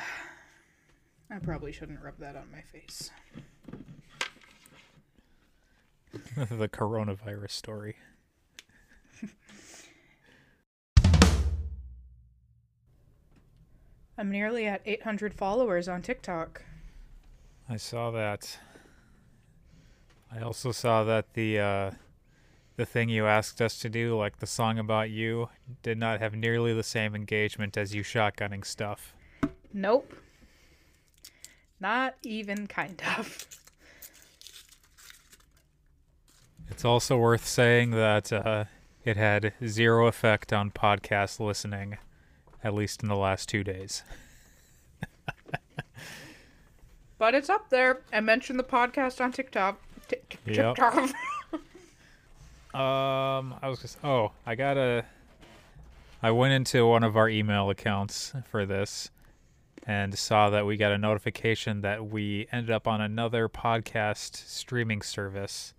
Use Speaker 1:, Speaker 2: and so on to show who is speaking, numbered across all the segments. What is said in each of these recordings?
Speaker 1: I probably shouldn't rub that on my face.
Speaker 2: the coronavirus story.
Speaker 1: I'm nearly at 800 followers on TikTok.
Speaker 2: I saw that. I also saw that the uh, the thing you asked us to do, like the song about you, did not have nearly the same engagement as you shotgunning stuff.
Speaker 1: Nope. Not even kind of.
Speaker 2: It's also worth saying that uh, it had zero effect on podcast listening, at least in the last two days.
Speaker 1: but it's up there. I mentioned the podcast on TikTok. T-
Speaker 2: Yep.
Speaker 1: TikTok.
Speaker 2: Um, I was just oh, I gotta. I went into one of our email accounts for this, and saw that we got a notification that we ended up on another podcast streaming service,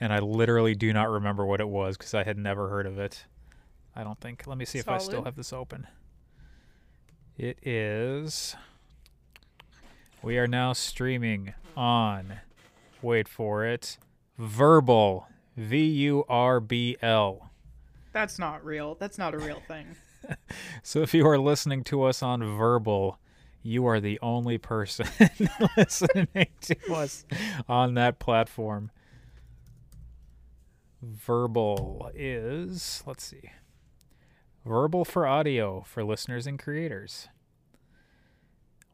Speaker 2: and I literally do not remember what it was because I had never heard of it. I don't think. Let me see if I still have this open. It is. We are now streaming on. Wait for it. Vurbl. V U R B L.
Speaker 1: That's not real. That's not a real thing.
Speaker 2: So if you are listening to us on Vurbl, you are the only person listening to us on that platform. Vurbl is, let's see, Vurbl for audio for listeners and creators.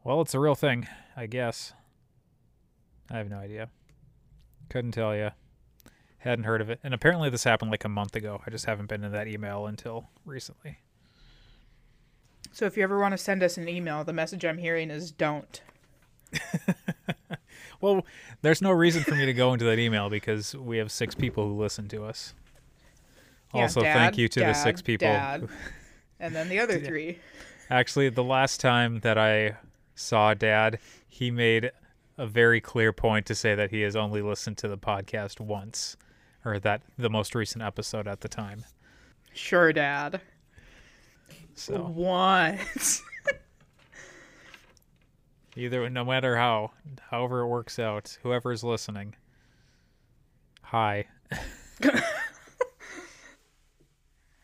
Speaker 2: Well, it's a real thing, I guess. I have no idea. Couldn't tell you. Hadn't heard of it. And apparently this happened like a month ago. I just haven't been in that email until recently.
Speaker 1: So if you ever want to send us an email, the message I'm hearing is don't.
Speaker 2: Well, there's no reason for me to go into that email because we have six people who listen to us.
Speaker 1: Yeah,
Speaker 2: also,
Speaker 1: Dad,
Speaker 2: thank you to the six people.
Speaker 1: Dad, and then the other three.
Speaker 2: Actually, the last time that I saw Dad, he made a very clear point to say that he has only listened to the podcast once, or that the most recent episode at the time.
Speaker 1: Sure, Dad.
Speaker 2: So
Speaker 1: Once.
Speaker 2: either, no matter how, however it works out, whoever's listening, hi.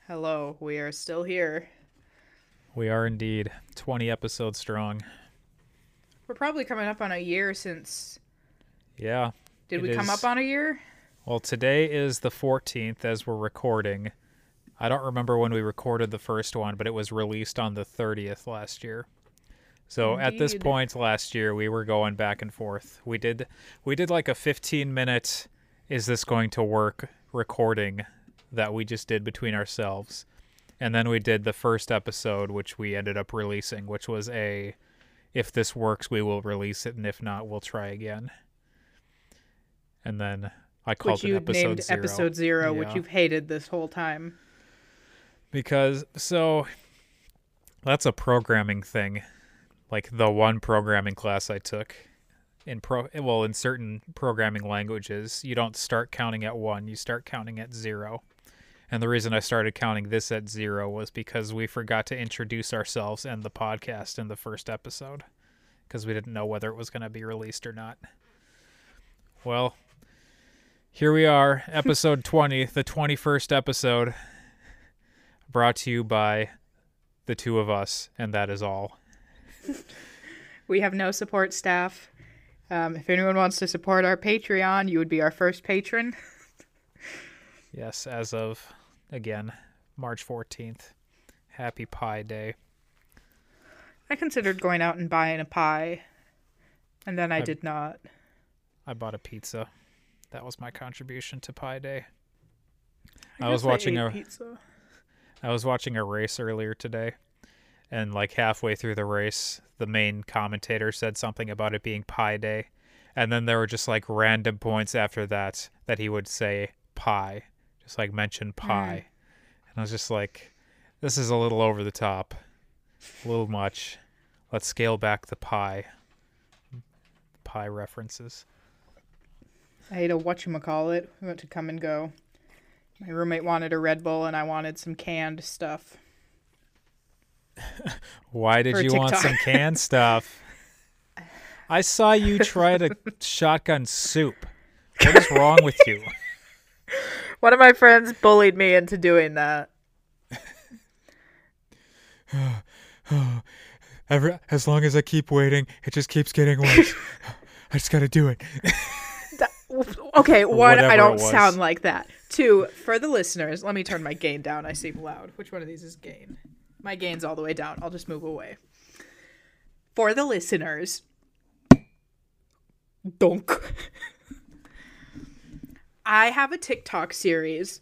Speaker 1: Hello, we are still here.
Speaker 2: We are indeed 20 episodes strong.
Speaker 1: We're probably coming up on a year since.
Speaker 2: Yeah.
Speaker 1: Did we come up on a year?
Speaker 2: Well, today is the 14th as we're recording. I don't remember when we recorded the first one, but it was released on the 30th last year. So at this point last year, we were going back and forth. We did we did like a 15 minute is this going to work recording that we just did between ourselves. And then we did the first episode which we ended up releasing, which was a if this works, we will release it and if not, we'll try again. And then I called
Speaker 1: Which
Speaker 2: it
Speaker 1: you
Speaker 2: episode
Speaker 1: named
Speaker 2: zero.
Speaker 1: episode zero, which you've hated this whole time.
Speaker 2: Because so that's a programming thing like the one programming class i took in pro well in certain programming languages you don't start counting at one you start counting at zero. And the reason i started counting this at zero was because we forgot to introduce ourselves and the podcast in the first episode because we didn't know whether it was going to be released or not. Well here we are episode 20 the 21st episode brought to you by the two of us, and that is all.
Speaker 1: We have no support staff. Um, if anyone wants to support our Patreon, you would be our first patron.
Speaker 2: Yes, as of again March 14th. Happy Pie Day.
Speaker 1: I considered going out and buying a pie, and then I
Speaker 2: I-
Speaker 1: did not.
Speaker 2: I bought a pizza. That was my contribution to Pie Day. I
Speaker 1: guess
Speaker 2: was watching a-
Speaker 1: pizza.
Speaker 2: I was watching a race earlier today, and like halfway through the race, the main commentator said something about it being Pie Day, and then there were just like random points after that that he would say pie, just like mention mm. pie, and I was just like, this is a little over the top, a little much. Let's scale back the pie. Pie references.
Speaker 1: I ate a whatchamacallit. We went to come and go. My roommate wanted a Red Bull, and I wanted some canned stuff.
Speaker 2: Why did
Speaker 1: For
Speaker 2: you want some canned stuff? I saw you try to shotgun soup. What is wrong with you?
Speaker 1: One of my friends bullied me into doing that.
Speaker 2: Every, as long as I keep waiting, it just keeps getting worse. I just got to do it.
Speaker 1: Okay, one,
Speaker 2: whatever
Speaker 1: I don't sound like that. Two, for the listeners, let me turn my gain down. I seem loud. Which one of these is gain? My gain's all the way down. I'll just move away. For the listeners, donk. I have a TikTok series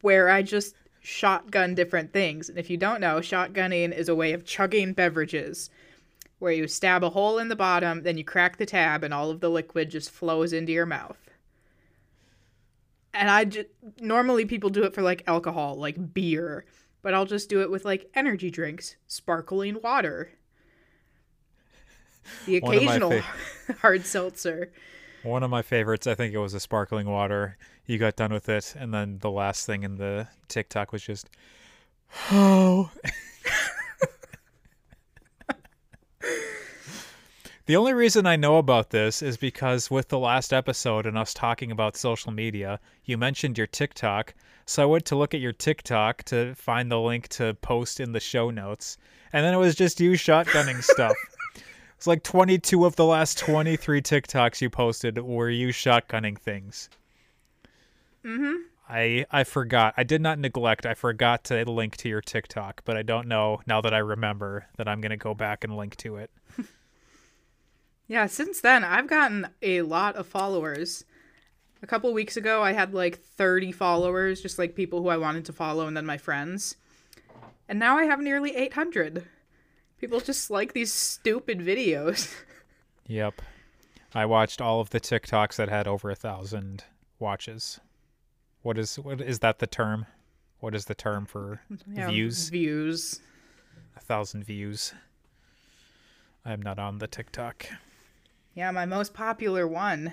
Speaker 1: where I just shotgun different things. And if you don't know, shotgunning is a way of chugging beverages where you stab a hole in the bottom, then you crack the tab, and all of the liquid just flows into your mouth. And I just normally people do it for like alcohol, like beer, but I'll just do it with like energy drinks, sparkling water, the
Speaker 2: One of my
Speaker 1: occasional
Speaker 2: fa-
Speaker 1: hard seltzer.
Speaker 2: One of my favorites, I think it was a sparkling water. You got done with it, and then the last thing in the TikTok was just, oh. the only reason I know about this is because with the last episode and us talking about social media, you mentioned your TikTok. So I went to look at your TikTok to find the link to post in the show notes, and then it was just you shotgunning stuff. It's like 22 of the last 23 TikToks you posted were you shotgunning things.
Speaker 1: Mm-hmm.
Speaker 2: I I forgot. I did not neglect. I forgot to link to your TikTok, but I don't know now that I remember that I'm going to go back and link to it.
Speaker 1: Yeah, since then I've gotten a lot of followers. A couple weeks ago I had like 30 followers, just like people who I wanted to follow and then my friends. And now I have nearly 800. People just like these stupid videos.
Speaker 2: Yep. I watched all of the TikToks that had over a thousand watches. What is what is that the term? What is the term for
Speaker 1: Yeah,
Speaker 2: views?
Speaker 1: Views.
Speaker 2: A thousand views. I'm not on the TikTok.
Speaker 1: Yeah, my most popular one.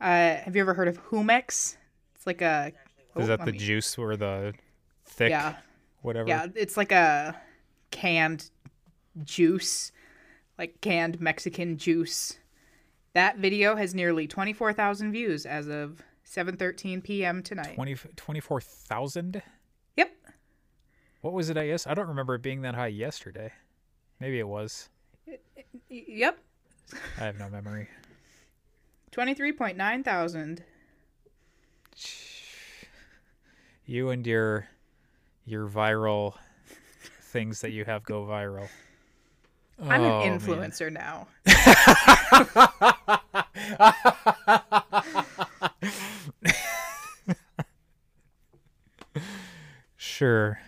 Speaker 1: Uh, have you ever heard of Jumex? It's like a. oh,
Speaker 2: Is that the
Speaker 1: me-
Speaker 2: juice or the thick
Speaker 1: Yeah,
Speaker 2: whatever?
Speaker 1: yeah. It's like a canned juice, like canned Mexican juice. That video has nearly twenty four thousand views as of seven thirteen p.m. tonight.
Speaker 2: 20 24,000?
Speaker 1: Yep.
Speaker 2: What was it I guess? I don't remember it being that high yesterday. Maybe it was.
Speaker 1: Yep.
Speaker 2: I have no memory.
Speaker 1: Twenty three point nine thousand.
Speaker 2: You and your your viral things that you have go viral.
Speaker 1: I'm
Speaker 2: Oh,
Speaker 1: an
Speaker 2: man.
Speaker 1: influencer now.
Speaker 2: Sure.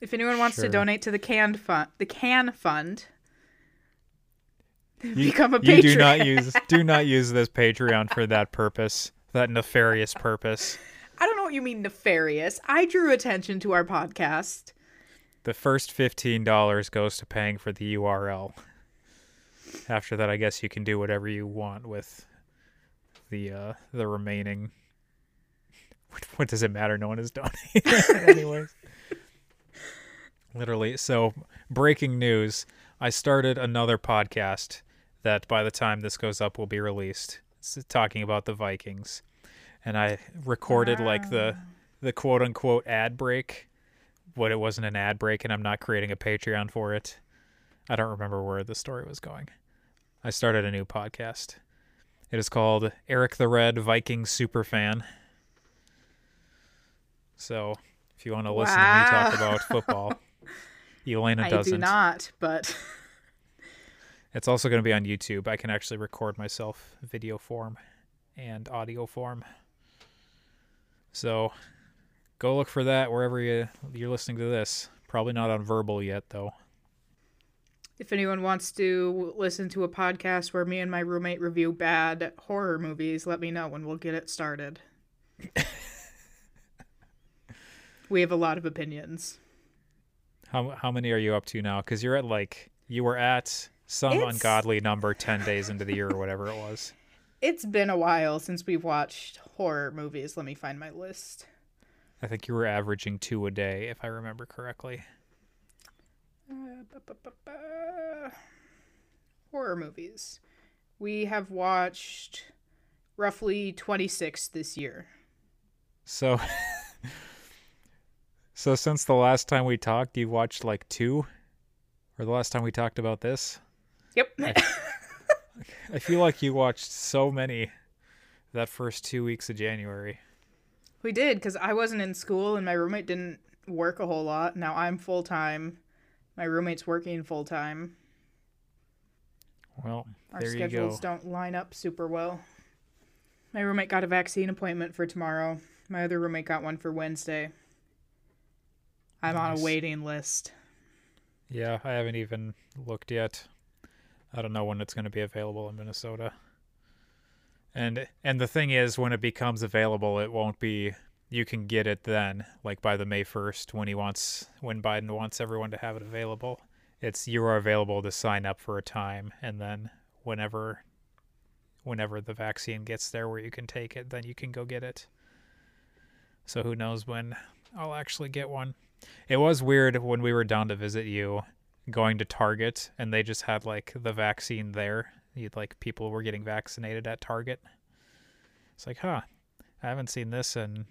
Speaker 1: If anyone wants
Speaker 2: Sure.
Speaker 1: to donate to the canned fund, the can fund,
Speaker 2: You,
Speaker 1: become a
Speaker 2: you
Speaker 1: patron.
Speaker 2: do not use do not use this Patreon for that purpose. That nefarious purpose.
Speaker 1: I don't know what you mean nefarious. I drew attention to our podcast.
Speaker 2: The first fifteen dollars goes to paying for the URL. After that, I guess you can do whatever you want with the uh, the remaining. What, what does it matter? No one is donating, anyways. Literally, so breaking news: I started another podcast that, by the time this goes up, will be released. It's talking about the Vikings, and I recorded like the the quote unquote ad break what it wasn't an ad break and I'm not creating a Patreon for it. I don't remember where the story was going. I started a new podcast. It is called Eric the Red Viking Superfan. So, if you want to listen to me talk about football, Elena doesn't.
Speaker 1: I do not, but
Speaker 2: It's also going to be on YouTube. I can actually record myself video form and audio form. So, go look for that wherever you, you're listening to this. Probably not on Vurbl yet, though.
Speaker 1: if anyone wants to listen to a podcast where me and my roommate review bad horror movies, let me know and we'll get it started. we have a lot of opinions.
Speaker 2: How how many are you up to now? Because you're at like you were at some
Speaker 1: It's-
Speaker 2: ungodly number ten days into the year or whatever it was.
Speaker 1: It's been a while since we've watched horror movies. Let me find my list.
Speaker 2: I think you were averaging two a day, if I remember correctly.
Speaker 1: Uh. Horror movies. We have watched roughly 26 this year.
Speaker 2: So, so since the last time we talked, you've watched like two, or the last time we talked about this.
Speaker 1: Yep.
Speaker 2: I feel like you watched so many that first two weeks of January.
Speaker 1: we did because I wasn't in school and my roommate didn't work a whole lot. Now I'm full time. My roommate's working full time.
Speaker 2: Well,
Speaker 1: Our
Speaker 2: there you
Speaker 1: schedules don't line up super well. My roommate got a vaccine appointment for tomorrow. My other roommate got one for Wednesday. I'm on a waiting list.
Speaker 2: Yeah, I haven't even looked yet. I don't know when it's going to be available in Minnesota. And and the thing is when it becomes available, it won't be you can get it then, like by the May 1st when he wants when Biden wants everyone to have it available. It's you are available to sign up for a time and then whenever whenever the vaccine gets there where you can take it, then you can go get it. So who knows when I'll actually get one. It was weird when we were down to visit you going to Target and they just had like the vaccine there. You'd like people were getting vaccinated at Target. It's like, huh, I haven't seen this in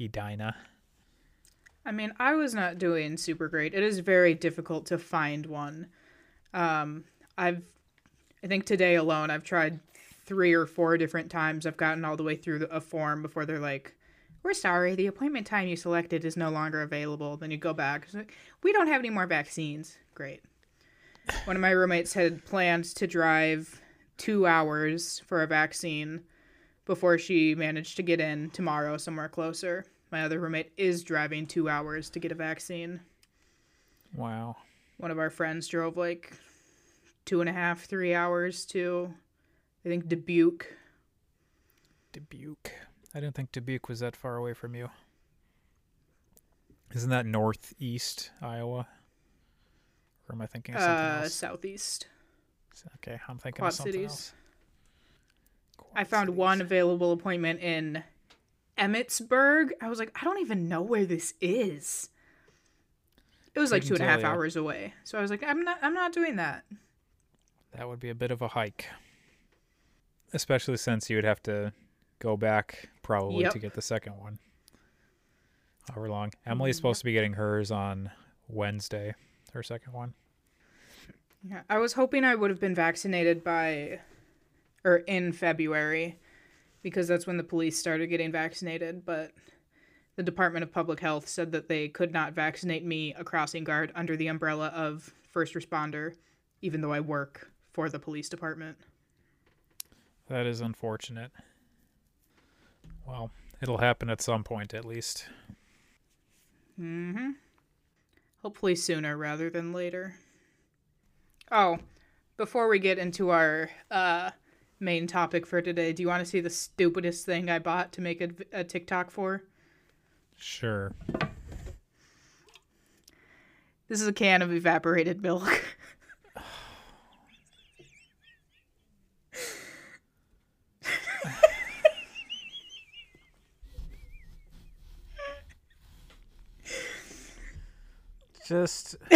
Speaker 2: Edina.
Speaker 1: I mean, I was not doing super great. It is very difficult to find one. Um, I've, I think today alone, I've tried three or four different times. I've gotten all the way through a form before they're like, "We're sorry, the appointment time you selected is no longer available." Then you go back, like, "We don't have any more vaccines." Great. One of my roommates had planned to drive two hours for a vaccine before she managed to get in tomorrow somewhere closer. My other roommate is driving two hours to get a vaccine.
Speaker 2: Wow.
Speaker 1: One of our friends drove like two and a half, three hours to, I think, Dubuque.
Speaker 2: Dubuque. I didn't think Dubuque was that far away from you. Isn't that northeast Iowa? Or am I thinking of something
Speaker 1: Uh,
Speaker 2: else?
Speaker 1: southeast.
Speaker 2: Okay, I'm thinking
Speaker 1: Quad
Speaker 2: of something
Speaker 1: Cities.
Speaker 2: else.
Speaker 1: I found
Speaker 2: Cities.
Speaker 1: one available appointment in Emmetsburg. I was like, I don't even know where this is. It was like two and a half
Speaker 2: Couldn't
Speaker 1: and a half
Speaker 2: tell ya.
Speaker 1: hours away. So I was like, I'm not I'm not doing that.
Speaker 2: That would be a bit of a hike. Especially since you would have to go back probably
Speaker 1: Yep.
Speaker 2: to get the second one. However long. Emily's supposed to be getting hers on Wednesday, her second one.
Speaker 1: Yeah, I was hoping I would have been vaccinated by or in February because that's when the police started getting vaccinated, but the Department of Public Health said that they could not vaccinate me, a crossing guard, under the umbrella of first responder, even though I work for the police department.
Speaker 2: That is unfortunate. Well, it'll happen at some point at least.
Speaker 1: Mm-hmm. Hopefully sooner rather than later. Oh, before we get into our uh, main topic for today, do you want to see the stupidest thing I bought to make a, a TikTok for?
Speaker 2: Sure.
Speaker 1: This is a can of evaporated milk.
Speaker 2: Just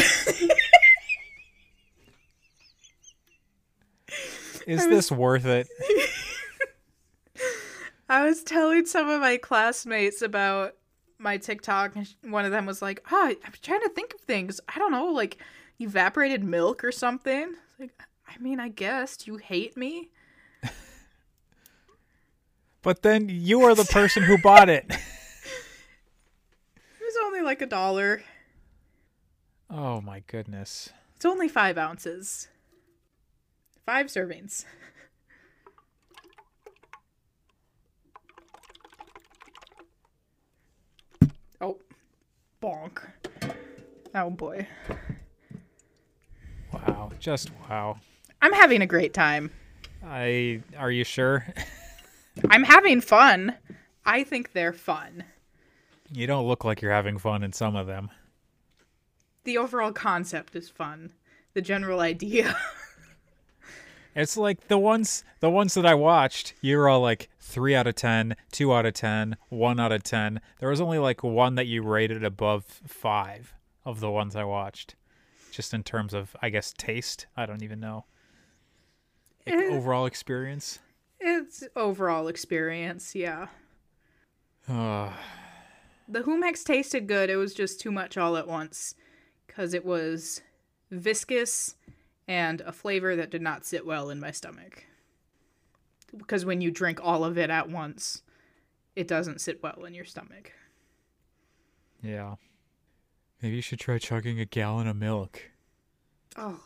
Speaker 2: Is this worth it?
Speaker 1: I was telling some of my classmates about my TikTok, and one of them was like, "Oh, I'm trying to think of things. I don't know, like evaporated milk or something." Like, I mean, I guess. Do you hate me?
Speaker 2: But then you are the person who bought it.
Speaker 1: It was only like a dollar.
Speaker 2: Oh my goodness.
Speaker 1: It's only five ounces. Five servings. Oh, bonk. Oh boy.
Speaker 2: Wow. Just wow.
Speaker 1: I'm having a great time.
Speaker 2: I are you sure?
Speaker 1: I'm having fun. I think they're fun.
Speaker 2: You don't look like you're having fun in some of them.
Speaker 1: The overall concept is fun. The general idea.
Speaker 2: It's like the ones the ones that I watched, you were all like 3 out of ten, two out of ten, one out of 10. There was only like one that you rated above 5 of the ones I watched. just in terms of I guess taste. I don't even know. Like,
Speaker 1: Eh.
Speaker 2: overall experience.
Speaker 1: It's overall experience, yeah.
Speaker 2: Uh,
Speaker 1: The Jumex tasted good. It was just too much all at once because it was viscous and a flavor that did not sit well in my stomach. Because when you drink all of it at once, it doesn't sit well in your stomach.
Speaker 2: yeah. Maybe you should try chugging a gallon of milk.
Speaker 1: Oh.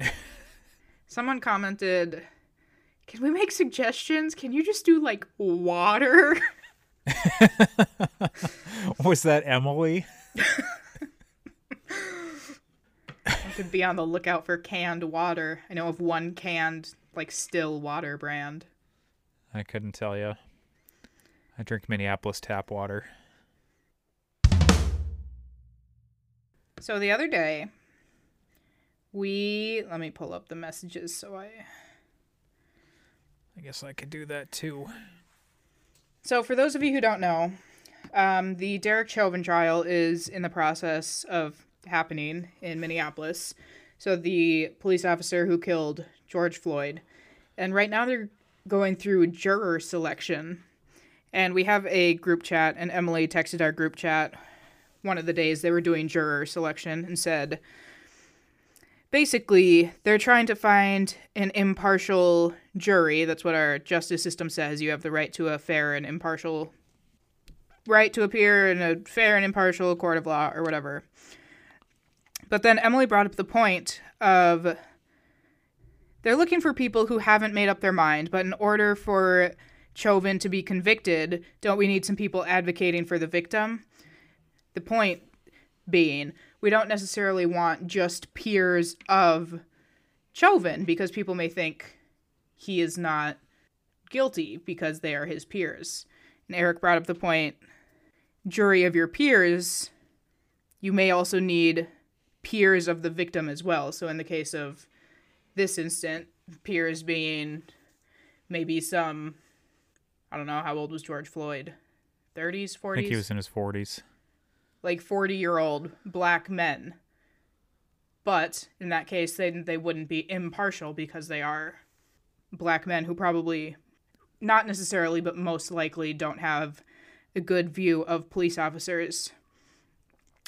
Speaker 1: Someone commented, "Can we make suggestions? Can you just do like water?"
Speaker 2: Was that Emily?
Speaker 1: Could be on the lookout for canned water. I know of one canned like still water brand.
Speaker 2: I couldn't tell you. I drink Minneapolis tap water.
Speaker 1: So the other day, we let me pull up the messages so I
Speaker 2: I guess I could do that too.
Speaker 1: So, for those of you who don't know, um, the Derek Chauvin trial is in the process of happening in Minneapolis. So, the police officer who killed George Floyd. And right now they're going through juror selection. And we have a group chat, and Emily texted our group chat one of the days they were doing juror selection and said, basically, they're trying to find an impartial jury. That's what our justice system says. You have the right to a fair and impartial right to appear in a fair and impartial court of law or whatever. But then Emily brought up the point of they're looking for people who haven't made up their mind, but in order for Chauvin to be convicted, don't we need some people advocating for the victim? The point being, we don't necessarily want just peers of Chauvin because people may think he is not guilty because they are his peers. And Eric brought up the point jury of your peers, you may also need peers of the victim as well. So, in the case of this instant, peers being maybe some, I don't know, how old was George Floyd? 30s, 40s?
Speaker 2: I think he was in his 40s.
Speaker 1: like 40 year old black men. But in that case, they, they wouldn't be impartial because they are black men who probably, not necessarily, but most likely don't have a good view of police officers.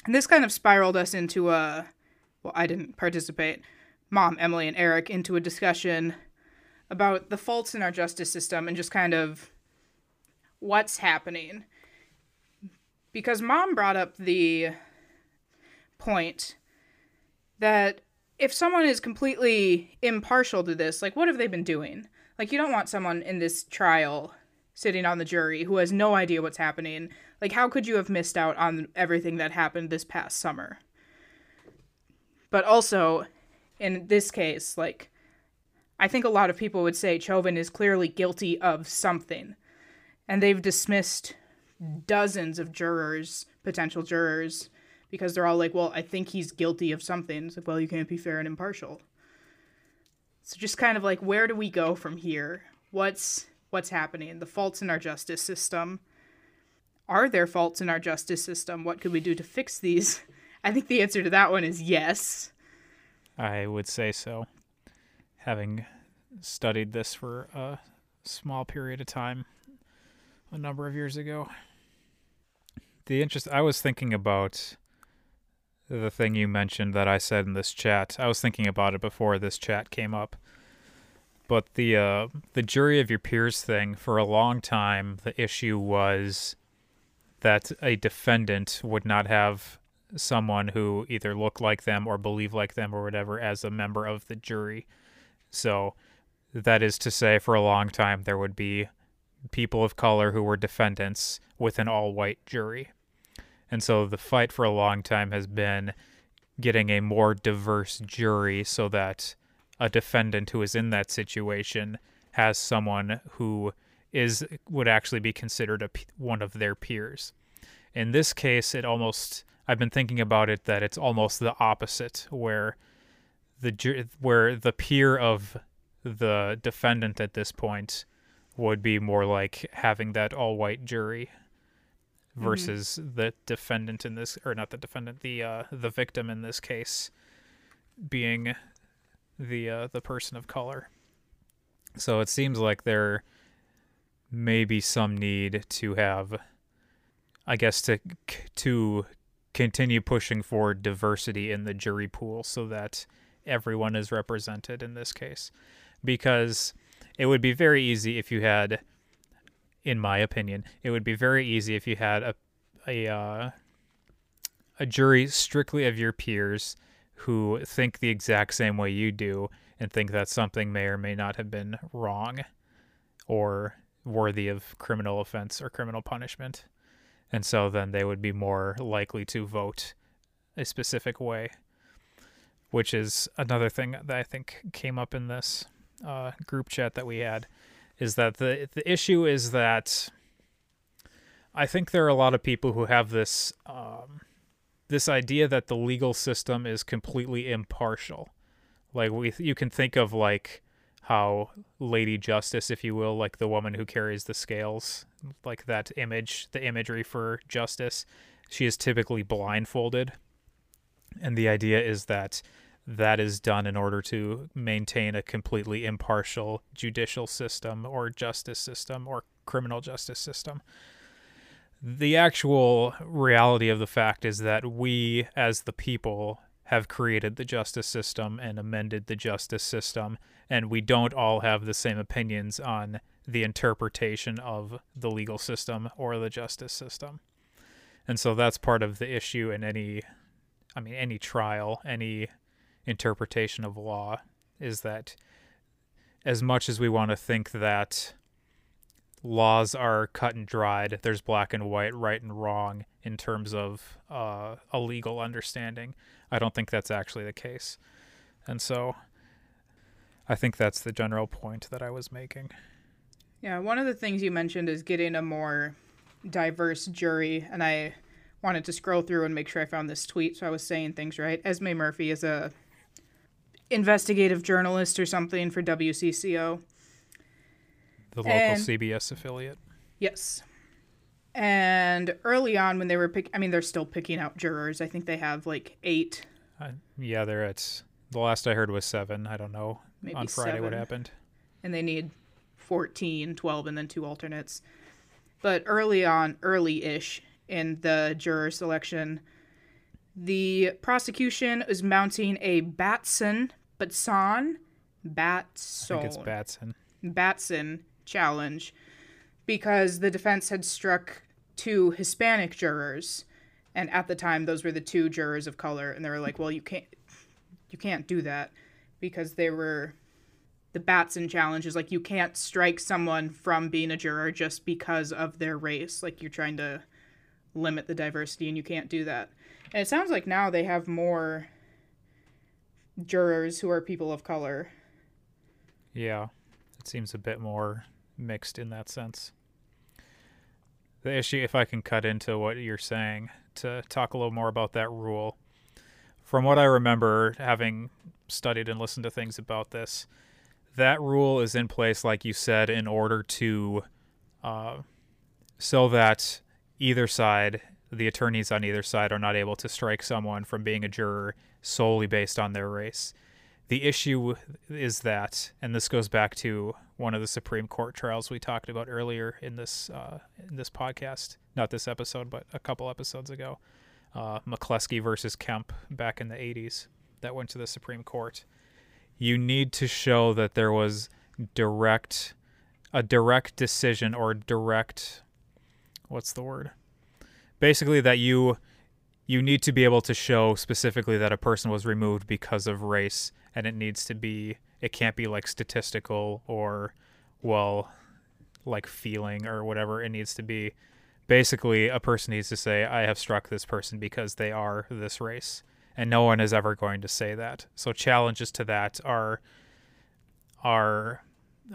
Speaker 1: And this kind of spiraled us into a, well, I didn't participate, Mom, Emily, and Eric into a discussion about the faults in our justice system and just kind of what's happening because mom brought up the point that if someone is completely impartial to this, like what have they been doing? Like you don't want someone in this trial sitting on the jury who has no idea what's happening. Like how could you have missed out on everything that happened this past summer? But also in this case, like I think a lot of people would say Chauvin is clearly guilty of something. And they've dismissed dozens of jurors, potential jurors, because they're all like, well, I think he's guilty of something. It's like, well, you can't be fair and impartial. So just kind of like, where do we go from here? What's what's happening? The faults in our justice system. Are there faults in our justice system? What could we do to fix these? I think the answer to that one is yes.
Speaker 2: I would say so. Having studied this for a small period of time a number of years ago. The interest I was thinking about the thing you mentioned that I said in this chat. I was thinking about it before this chat came up. But the uh, the jury of your peers thing for a long time the issue was that a defendant would not have someone who either looked like them or believed like them or whatever as a member of the jury. So that is to say for a long time there would be people of color who were defendants with an all white jury. And so the fight for a long time has been getting a more diverse jury so that a defendant who is in that situation has someone who is would actually be considered a one of their peers. In this case, it almost I've been thinking about it that it's almost the opposite where the where the peer of the defendant at this point would be more like having that all white jury versus the defendant in this or not the defendant the uh the victim in this case being the uh, the person of color. So it seems like there may be some need to have, I guess, to to continue pushing for diversity in the jury pool so that everyone is represented in this case, because it would be very easy if you had, in my opinion, it would be very easy if you had a a uh, a jury strictly of your peers who think the exact same way you do and think that something may or may not have been wrong or worthy of criminal offense or criminal punishment. And so then they would be more likely to vote a specific way, which is another thing that I think came up in this uh, group chat that we had. Is that the the issue is that I think there are a lot of people who have this um, this idea that the legal system is completely impartial. Like we you can think of like how Lady Justice, if you will, like the woman who carries the scales, like that image, the imagery for justice, she is typically blindfolded. And the idea is that that is done in order to maintain a completely impartial judicial system or justice system or criminal justice system the actual reality of the fact is that we, as the people, have created the justice system and amended the justice system, and we don't all have the same opinions on the interpretation of the legal system or the justice system. And so that's part of the issue in any, I mean, any trial, any interpretation of law, is that as much as we want to think that laws are cut and dried. There's black and white, right and wrong in terms of uh, a legal understanding. I don't think that's actually the case. And so I think that's the general point that I was making.
Speaker 1: Yeah, one of the things you mentioned is getting a more diverse jury. And I wanted to scroll through and make sure I found this tweet so I was saying things right. Esme Murphy is a investigative journalist or something for WCCO
Speaker 2: the local and, CBS affiliate.
Speaker 1: Yes. And early on, when they were pick, I mean, they're still picking out jurors. I think they have like eight.
Speaker 2: Uh, yeah, they're at the last I heard was seven. I don't know Maybe on Friday seven. what happened.
Speaker 1: And they need 14, 12, and then two alternates. But early on, early ish in the juror selection, the prosecution is mounting a Batson, Batson, Batson.
Speaker 2: I think it's Batson.
Speaker 1: Batson challenge because the defense had struck two Hispanic jurors and at the time those were the two jurors of color and they were like well you can't you can't do that because they were the Batson challenge is like you can't strike someone from being a juror just because of their race like you're trying to limit the diversity and you can't do that and it sounds like now they have more jurors who are people of color
Speaker 2: yeah it seems a bit more mixed in that sense. The issue, if I can cut into what you're saying, to talk a little more about that rule. From what I remember, having studied and listened to things about this, that rule is in place, like you said, in order to, uh, so that either side, the attorneys on either side, are not able to strike someone from being a juror solely based on their race. The issue is that, and this goes back to one of the Supreme Court trials we talked about earlier in this uh, in this podcast, not this episode, but a couple episodes ago, uh, McCleskey versus Kemp back in the '80s, that went to the Supreme Court. You need to show that there was direct, a direct decision or direct, what's the word? Basically, that you you need to be able to show specifically that a person was removed because of race and it needs to be it can't be like statistical or well like feeling or whatever it needs to be. Basically a person needs to say i have struck this person because they are this race and no one is ever going to say that. So challenges to that are are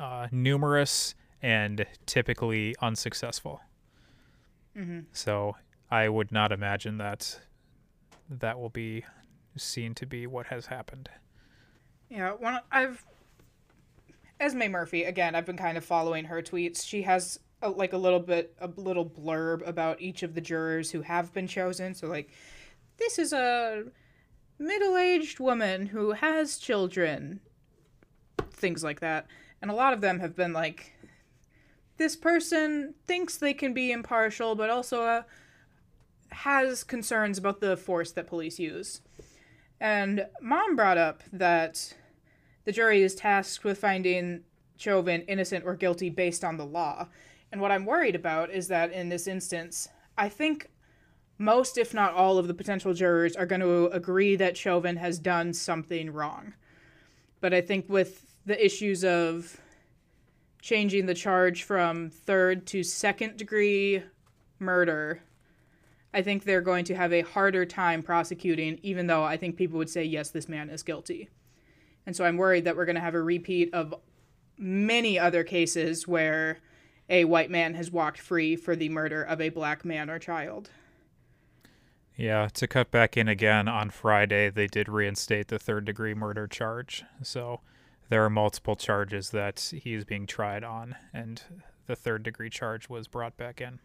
Speaker 2: uh, numerous and typically unsuccessful. Mm-hmm. so i would not imagine that that will be seen to be what has happened
Speaker 1: yeah, one I've Esme Murphy again. I've been kind of following her tweets. She has a, like a little bit a little blurb about each of the jurors who have been chosen. So like, this is a middle aged woman who has children. Things like that. And a lot of them have been like, this person thinks they can be impartial, but also uh, has concerns about the force that police use. And mom brought up that the jury is tasked with finding Chauvin innocent or guilty based on the law. And what I'm worried about is that in this instance, I think most, if not all, of the potential jurors are going to agree that Chauvin has done something wrong. But I think with the issues of changing the charge from third to second degree murder, I think they're going to have a harder time prosecuting, even though I think people would say, yes, this man is guilty. And so I'm worried that we're going to have a repeat of many other cases where a white man has walked free for the murder of a black man or child.
Speaker 2: Yeah, to cut back in again on Friday, they did reinstate the third degree murder charge. So there are multiple charges that he's being tried on, and the third degree charge was brought back in.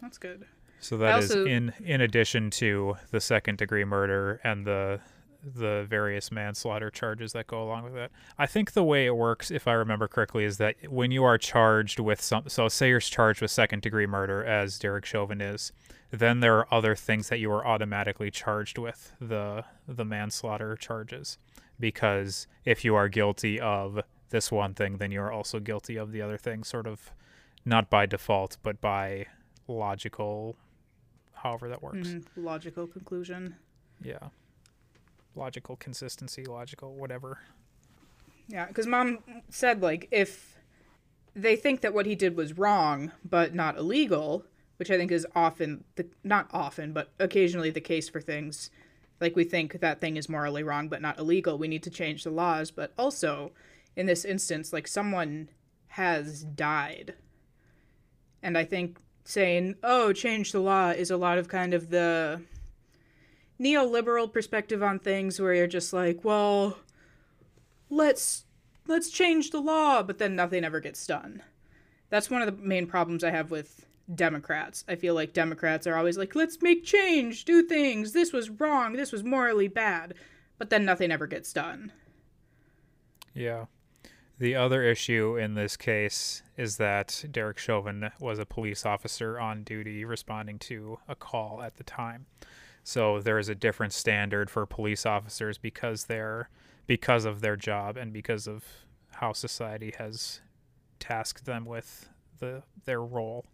Speaker 1: That's good.
Speaker 2: So that also, is in in addition to the second degree murder and the the various manslaughter charges that go along with that. I think the way it works, if I remember correctly, is that when you are charged with some, so say you're charged with second degree murder, as Derek Chauvin is, then there are other things that you are automatically charged with the the manslaughter charges, because if you are guilty of this one thing, then you are also guilty of the other thing, sort of, not by default, but by logical, however that works.
Speaker 1: Mm-hmm. Logical conclusion.
Speaker 2: Yeah logical consistency, logical whatever.
Speaker 1: Yeah, because mom said like if they think that what he did was wrong but not illegal, which I think is often the not often but occasionally the case for things like we think that thing is morally wrong but not illegal. We need to change the laws, but also in this instance like someone has died. And I think saying, "Oh, change the law" is a lot of kind of the neoliberal perspective on things where you're just like, well, let's let's change the law, but then nothing ever gets done. That's one of the main problems I have with Democrats. I feel like Democrats are always like, let's make change, do things. This was wrong. This was morally bad. But then nothing ever gets done.
Speaker 2: Yeah. The other issue in this case is that Derek Chauvin was a police officer on duty responding to a call at the time. So there is a different standard for police officers because they're because of their job and because of how society has tasked them with the their role.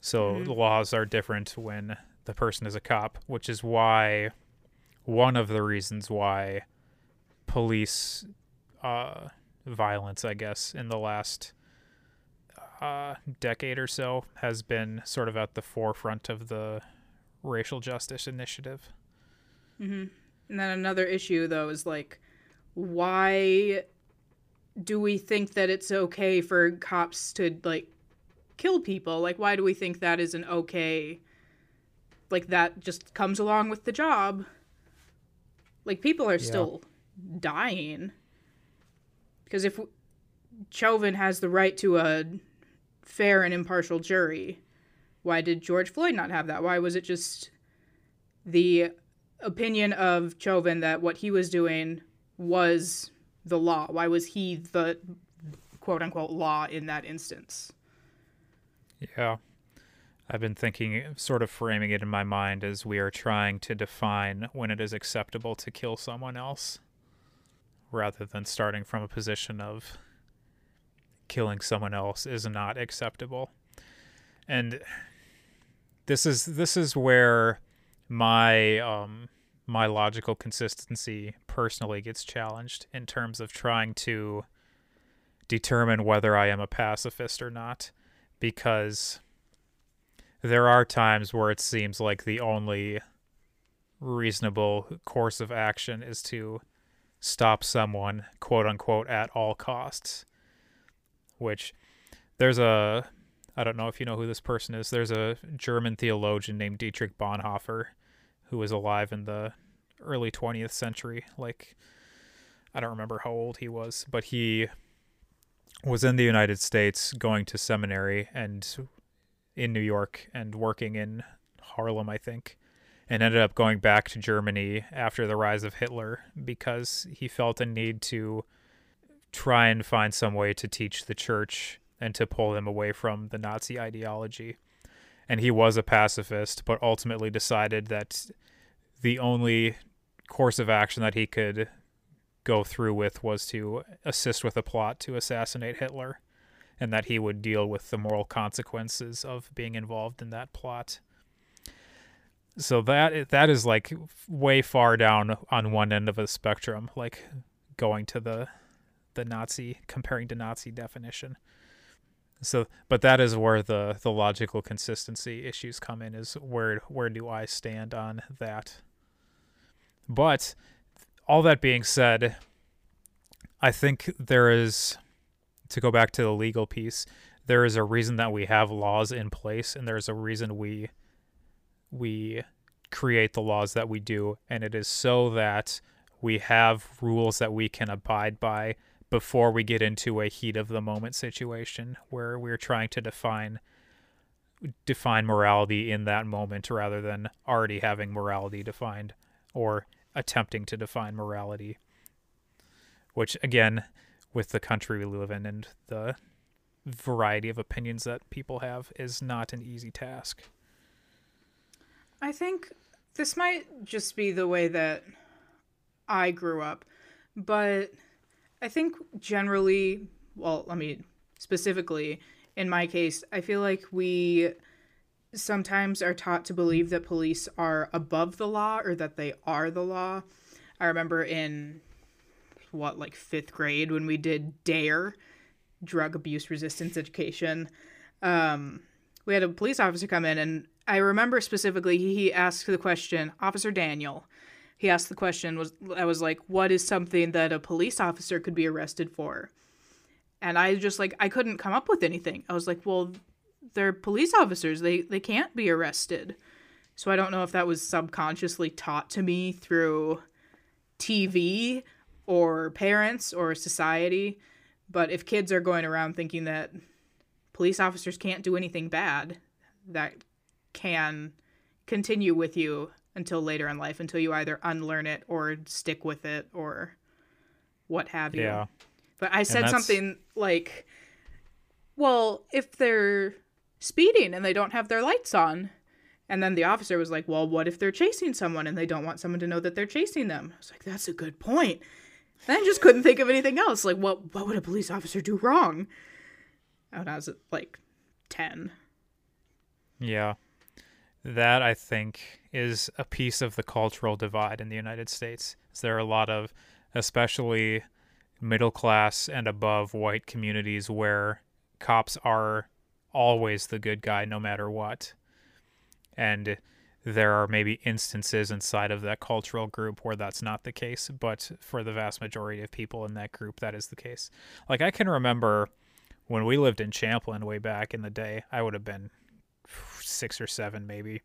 Speaker 2: So mm-hmm. the laws are different when the person is a cop, which is why one of the reasons why police uh, violence, I guess, in the last uh, decade or so has been sort of at the forefront of the racial justice initiative.
Speaker 1: Mm-hmm. And then another issue, though, is like, why do we think that it's okay for cops to like kill people? Like, why do we think that is an okay? Like that just comes along with the job. Like people are yeah. still dying. Because if Chauvin has the right to a fair and impartial jury, why did George Floyd not have that? Why was it just the opinion of Chauvin that what he was doing was the law? Why was he the quote unquote law in that instance?
Speaker 2: Yeah. I've been thinking, sort of framing it in my mind as we are trying to define when it is acceptable to kill someone else rather than starting from a position of killing someone else is not acceptable. And this is this is where my um my logical consistency personally gets challenged in terms of trying to determine whether I am a pacifist or not because there are times where it seems like the only reasonable course of action is to stop someone quote unquote at all costs which there's a I don't know if you know who this person is. There's a German theologian named Dietrich Bonhoeffer who was alive in the early 20th century. Like, I don't remember how old he was, but he was in the United States going to seminary and in New York and working in Harlem, I think. and ended up going back to Germany after the rise of Hitler because he felt a need to try and find some way to teach the church and to pull them away from the Nazi ideology. And he was a pacifist, but ultimately decided that the only course of action that he could go through with was to assist with a plot to assassinate Hitler, and that he would deal with the moral consequences of being involved in that plot. So that that is like way far down on one end of a spectrum, like going to the the Nazi comparing to Nazi definition. So, but that is where the the logical consistency issues come in. Is where where do I stand on that? But all that being said, I think there is to go back to the legal piece. There is a reason that we have laws in place, and there's a reason we we create the laws that we do, and it is so that we have rules that we can abide by before we get into a heat of the moment situation where we're trying to define define morality in that moment rather than already having morality defined or attempting to define morality which again with the country we live in and the variety of opinions that people have is not an easy task.
Speaker 1: I think this might just be the way that I grew up, but I think generally, well, I mean, specifically in my case, I feel like we sometimes are taught to believe that police are above the law or that they are the law. I remember in what, like fifth grade when we did DARE, drug abuse resistance education. Um, we had a police officer come in, and I remember specifically he asked the question, Officer Daniel, he asked the question was I was like, what is something that a police officer could be arrested for? And I just like I couldn't come up with anything. I was like, well, they're police officers. They they can't be arrested. So I don't know if that was subconsciously taught to me through TV or parents or society, but if kids are going around thinking that police officers can't do anything bad, that can continue with you until later in life until you either unlearn it or stick with it or what have you.
Speaker 2: Yeah.
Speaker 1: But I said something like, well, if they're speeding and they don't have their lights on, and then the officer was like, well, what if they're chasing someone and they don't want someone to know that they're chasing them? I was like, that's a good point. And I just couldn't think of anything else. Like, what what would a police officer do wrong? When I was like ten.
Speaker 2: Yeah. That I think is a piece of the cultural divide in the United States. There are a lot of, especially middle class and above white communities, where cops are always the good guy no matter what. And there are maybe instances inside of that cultural group where that's not the case, but for the vast majority of people in that group, that is the case. Like, I can remember when we lived in Champlin way back in the day, I would have been six or seven maybe.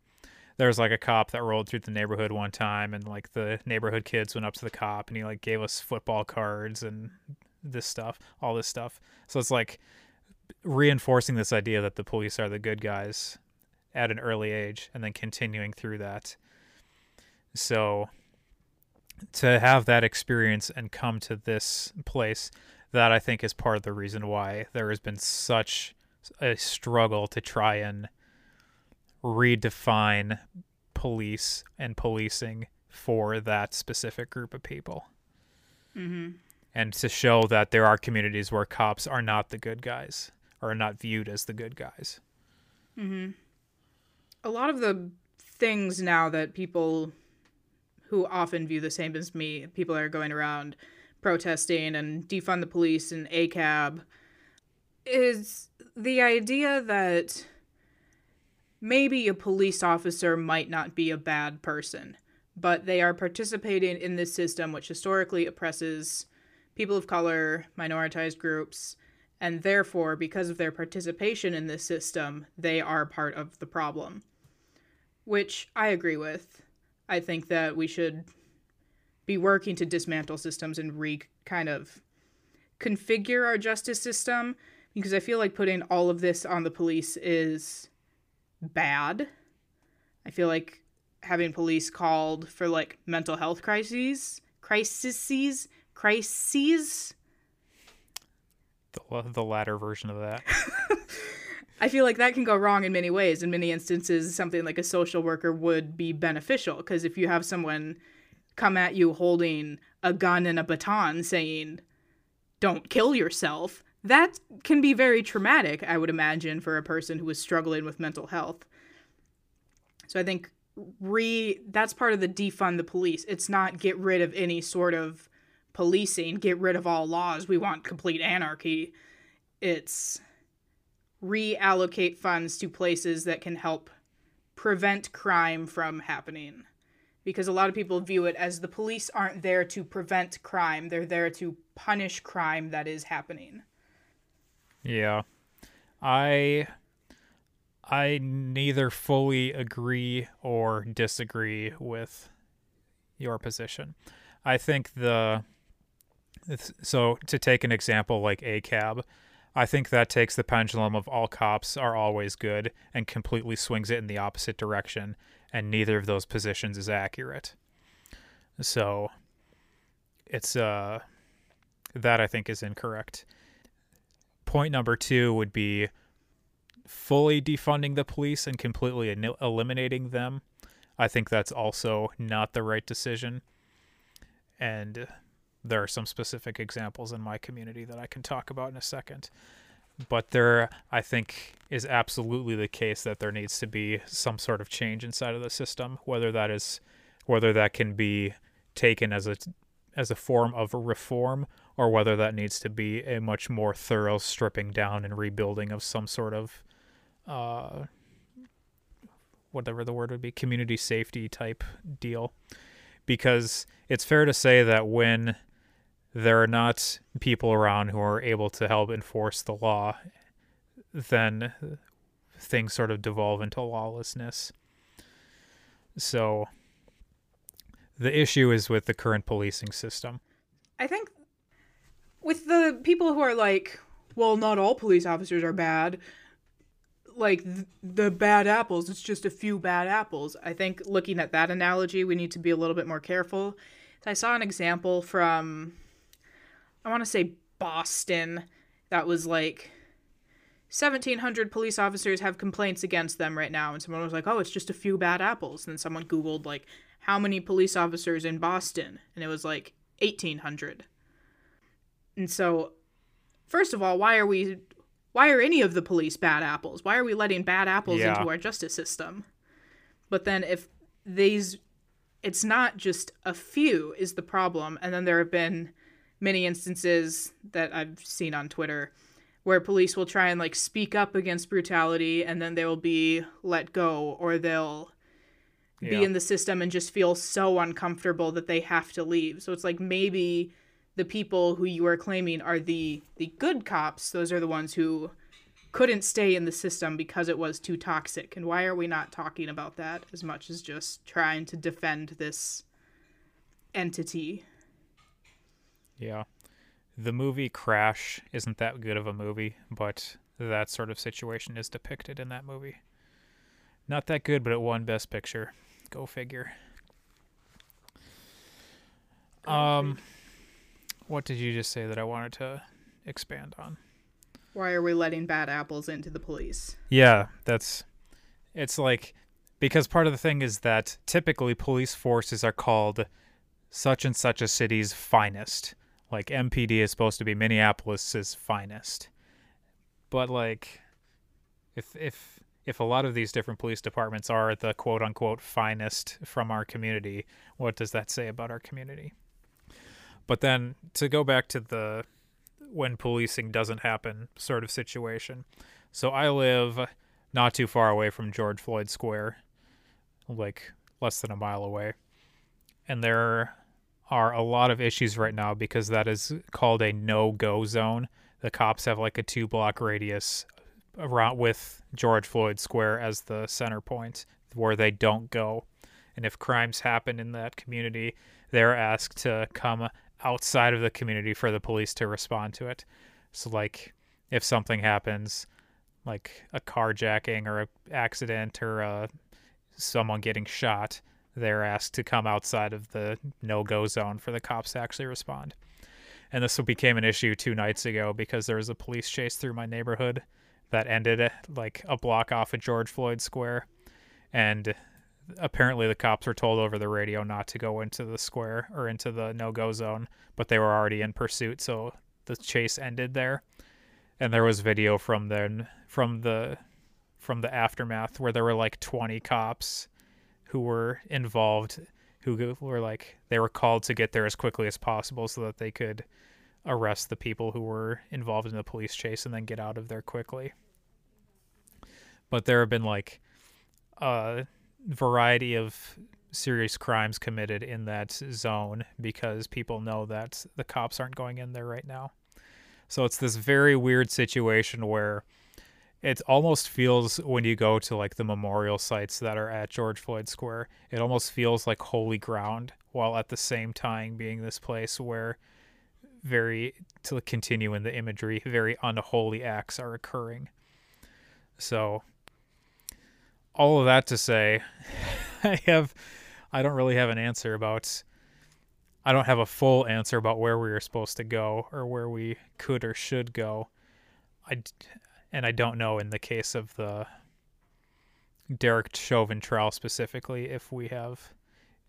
Speaker 2: There was like a cop that rolled through the neighborhood one time and like the neighborhood kids went up to the cop and he like gave us football cards and this stuff all this stuff. So it's like reinforcing this idea that the police are the good guys at an early age and then continuing through that. So to have that experience and come to this place that i think is part of the reason why there has been such a struggle to try and redefine police and policing for that specific group of people.
Speaker 1: Mm-hmm.
Speaker 2: And to show that there are communities where cops are not the good guys or are not viewed as the good guys.
Speaker 1: Mm-hmm. A lot of the things now that people who often view the same as me, people are going around protesting and defund the police and ACAB, is the idea that maybe a police officer might not be a bad person, but they are participating in this system which historically oppresses people of color, minoritized groups, and therefore, because of their participation in this system, they are part of the problem. Which I agree with. I think that we should be working to dismantle systems and re kind of configure our justice system because I feel like putting all of this on the police is bad. I feel like having police called for like mental health crises, crises, crises.
Speaker 2: The, the latter version of that.
Speaker 1: I feel like that can go wrong in many ways. In many instances, something like a social worker would be beneficial because if you have someone come at you holding a gun and a baton saying, don't kill yourself, that can be very traumatic, I would imagine, for a person who is struggling with mental health. So I think re that's part of the defund the police. It's not get rid of any sort of policing, get rid of all laws. We want complete anarchy. It's reallocate funds to places that can help prevent crime from happening. Because a lot of people view it as the police aren't there to prevent crime, they're there to punish crime that is happening.
Speaker 2: Yeah. I I neither fully agree or disagree with your position. I think the so to take an example like ACAB, I think that takes the pendulum of all cops are always good and completely swings it in the opposite direction, and neither of those positions is accurate. So it's uh that I think is incorrect. Point number 2 would be fully defunding the police and completely eliminating them. I think that's also not the right decision. And there are some specific examples in my community that I can talk about in a second. But there, I think, is absolutely the case that there needs to be some sort of change inside of the system, whether that is, whether that can be taken as a as a form of reform or whether that needs to be a much more thorough stripping down and rebuilding of some sort of uh whatever the word would be community safety type deal because it's fair to say that when there are not people around who are able to help enforce the law, then things sort of devolve into lawlessness. So the issue is with the current policing system.
Speaker 1: I think with the people who are like, well, not all police officers are bad, like th- the bad apples, it's just a few bad apples. I think looking at that analogy, we need to be a little bit more careful. I saw an example from I want to say Boston that was like 1700 police officers have complaints against them right now and someone was like oh it's just a few bad apples and then someone googled like how many police officers in Boston and it was like 1800 and so first of all why are we why are any of the police bad apples why are we letting bad apples yeah. into our justice system but then if these it's not just a few is the problem and then there have been many instances that I've seen on Twitter where police will try and like speak up against brutality and then they will be let go or they'll yeah. be in the system and just feel so uncomfortable that they have to leave. So it's like maybe the people who you are claiming are the the good cops, those are the ones who couldn't stay in the system because it was too toxic. And why are we not talking about that as much as just trying to defend this entity?
Speaker 2: Yeah. The movie Crash isn't that good of a movie, but that sort of situation is depicted in that movie. Not that good, but it won Best Picture. Go figure. Go um. What did you just say that I wanted to expand on?
Speaker 1: Why are we letting bad apples into the police?
Speaker 2: Yeah, that's. It's like because part of the thing is that typically police forces are called such and such a city's finest like MPD is supposed to be Minneapolis's finest. But like if if if a lot of these different police departments are the quote unquote finest from our community, what does that say about our community? But then to go back to the when policing doesn't happen sort of situation. So I live not too far away from George Floyd Square, like less than a mile away. And there are a lot of issues right now because that is called a no-go zone. The cops have like a two-block radius around with George Floyd Square as the center point where they don't go. And if crimes happen in that community, they're asked to come outside of the community for the police to respond to it. So like if something happens like a carjacking or a accident or uh, someone getting shot, they're asked to come outside of the no go zone for the cops to actually respond. And this became an issue two nights ago because there was a police chase through my neighborhood that ended like a block off of George Floyd Square. And apparently the cops were told over the radio not to go into the square or into the no go zone, but they were already in pursuit, so the chase ended there. And there was video from then from the from the aftermath where there were like 20 cops who were involved who were like they were called to get there as quickly as possible so that they could arrest the people who were involved in the police chase and then get out of there quickly. But there have been like a variety of serious crimes committed in that zone because people know that the cops aren't going in there right now. So it's this very weird situation where it almost feels when you go to like the memorial sites that are at George Floyd Square, it almost feels like holy ground while at the same time being this place where very to continue in the imagery, very unholy acts are occurring. So all of that to say, I have I don't really have an answer about I don't have a full answer about where we are supposed to go or where we could or should go. I and I don't know in the case of the Derek Chauvin trial specifically if we have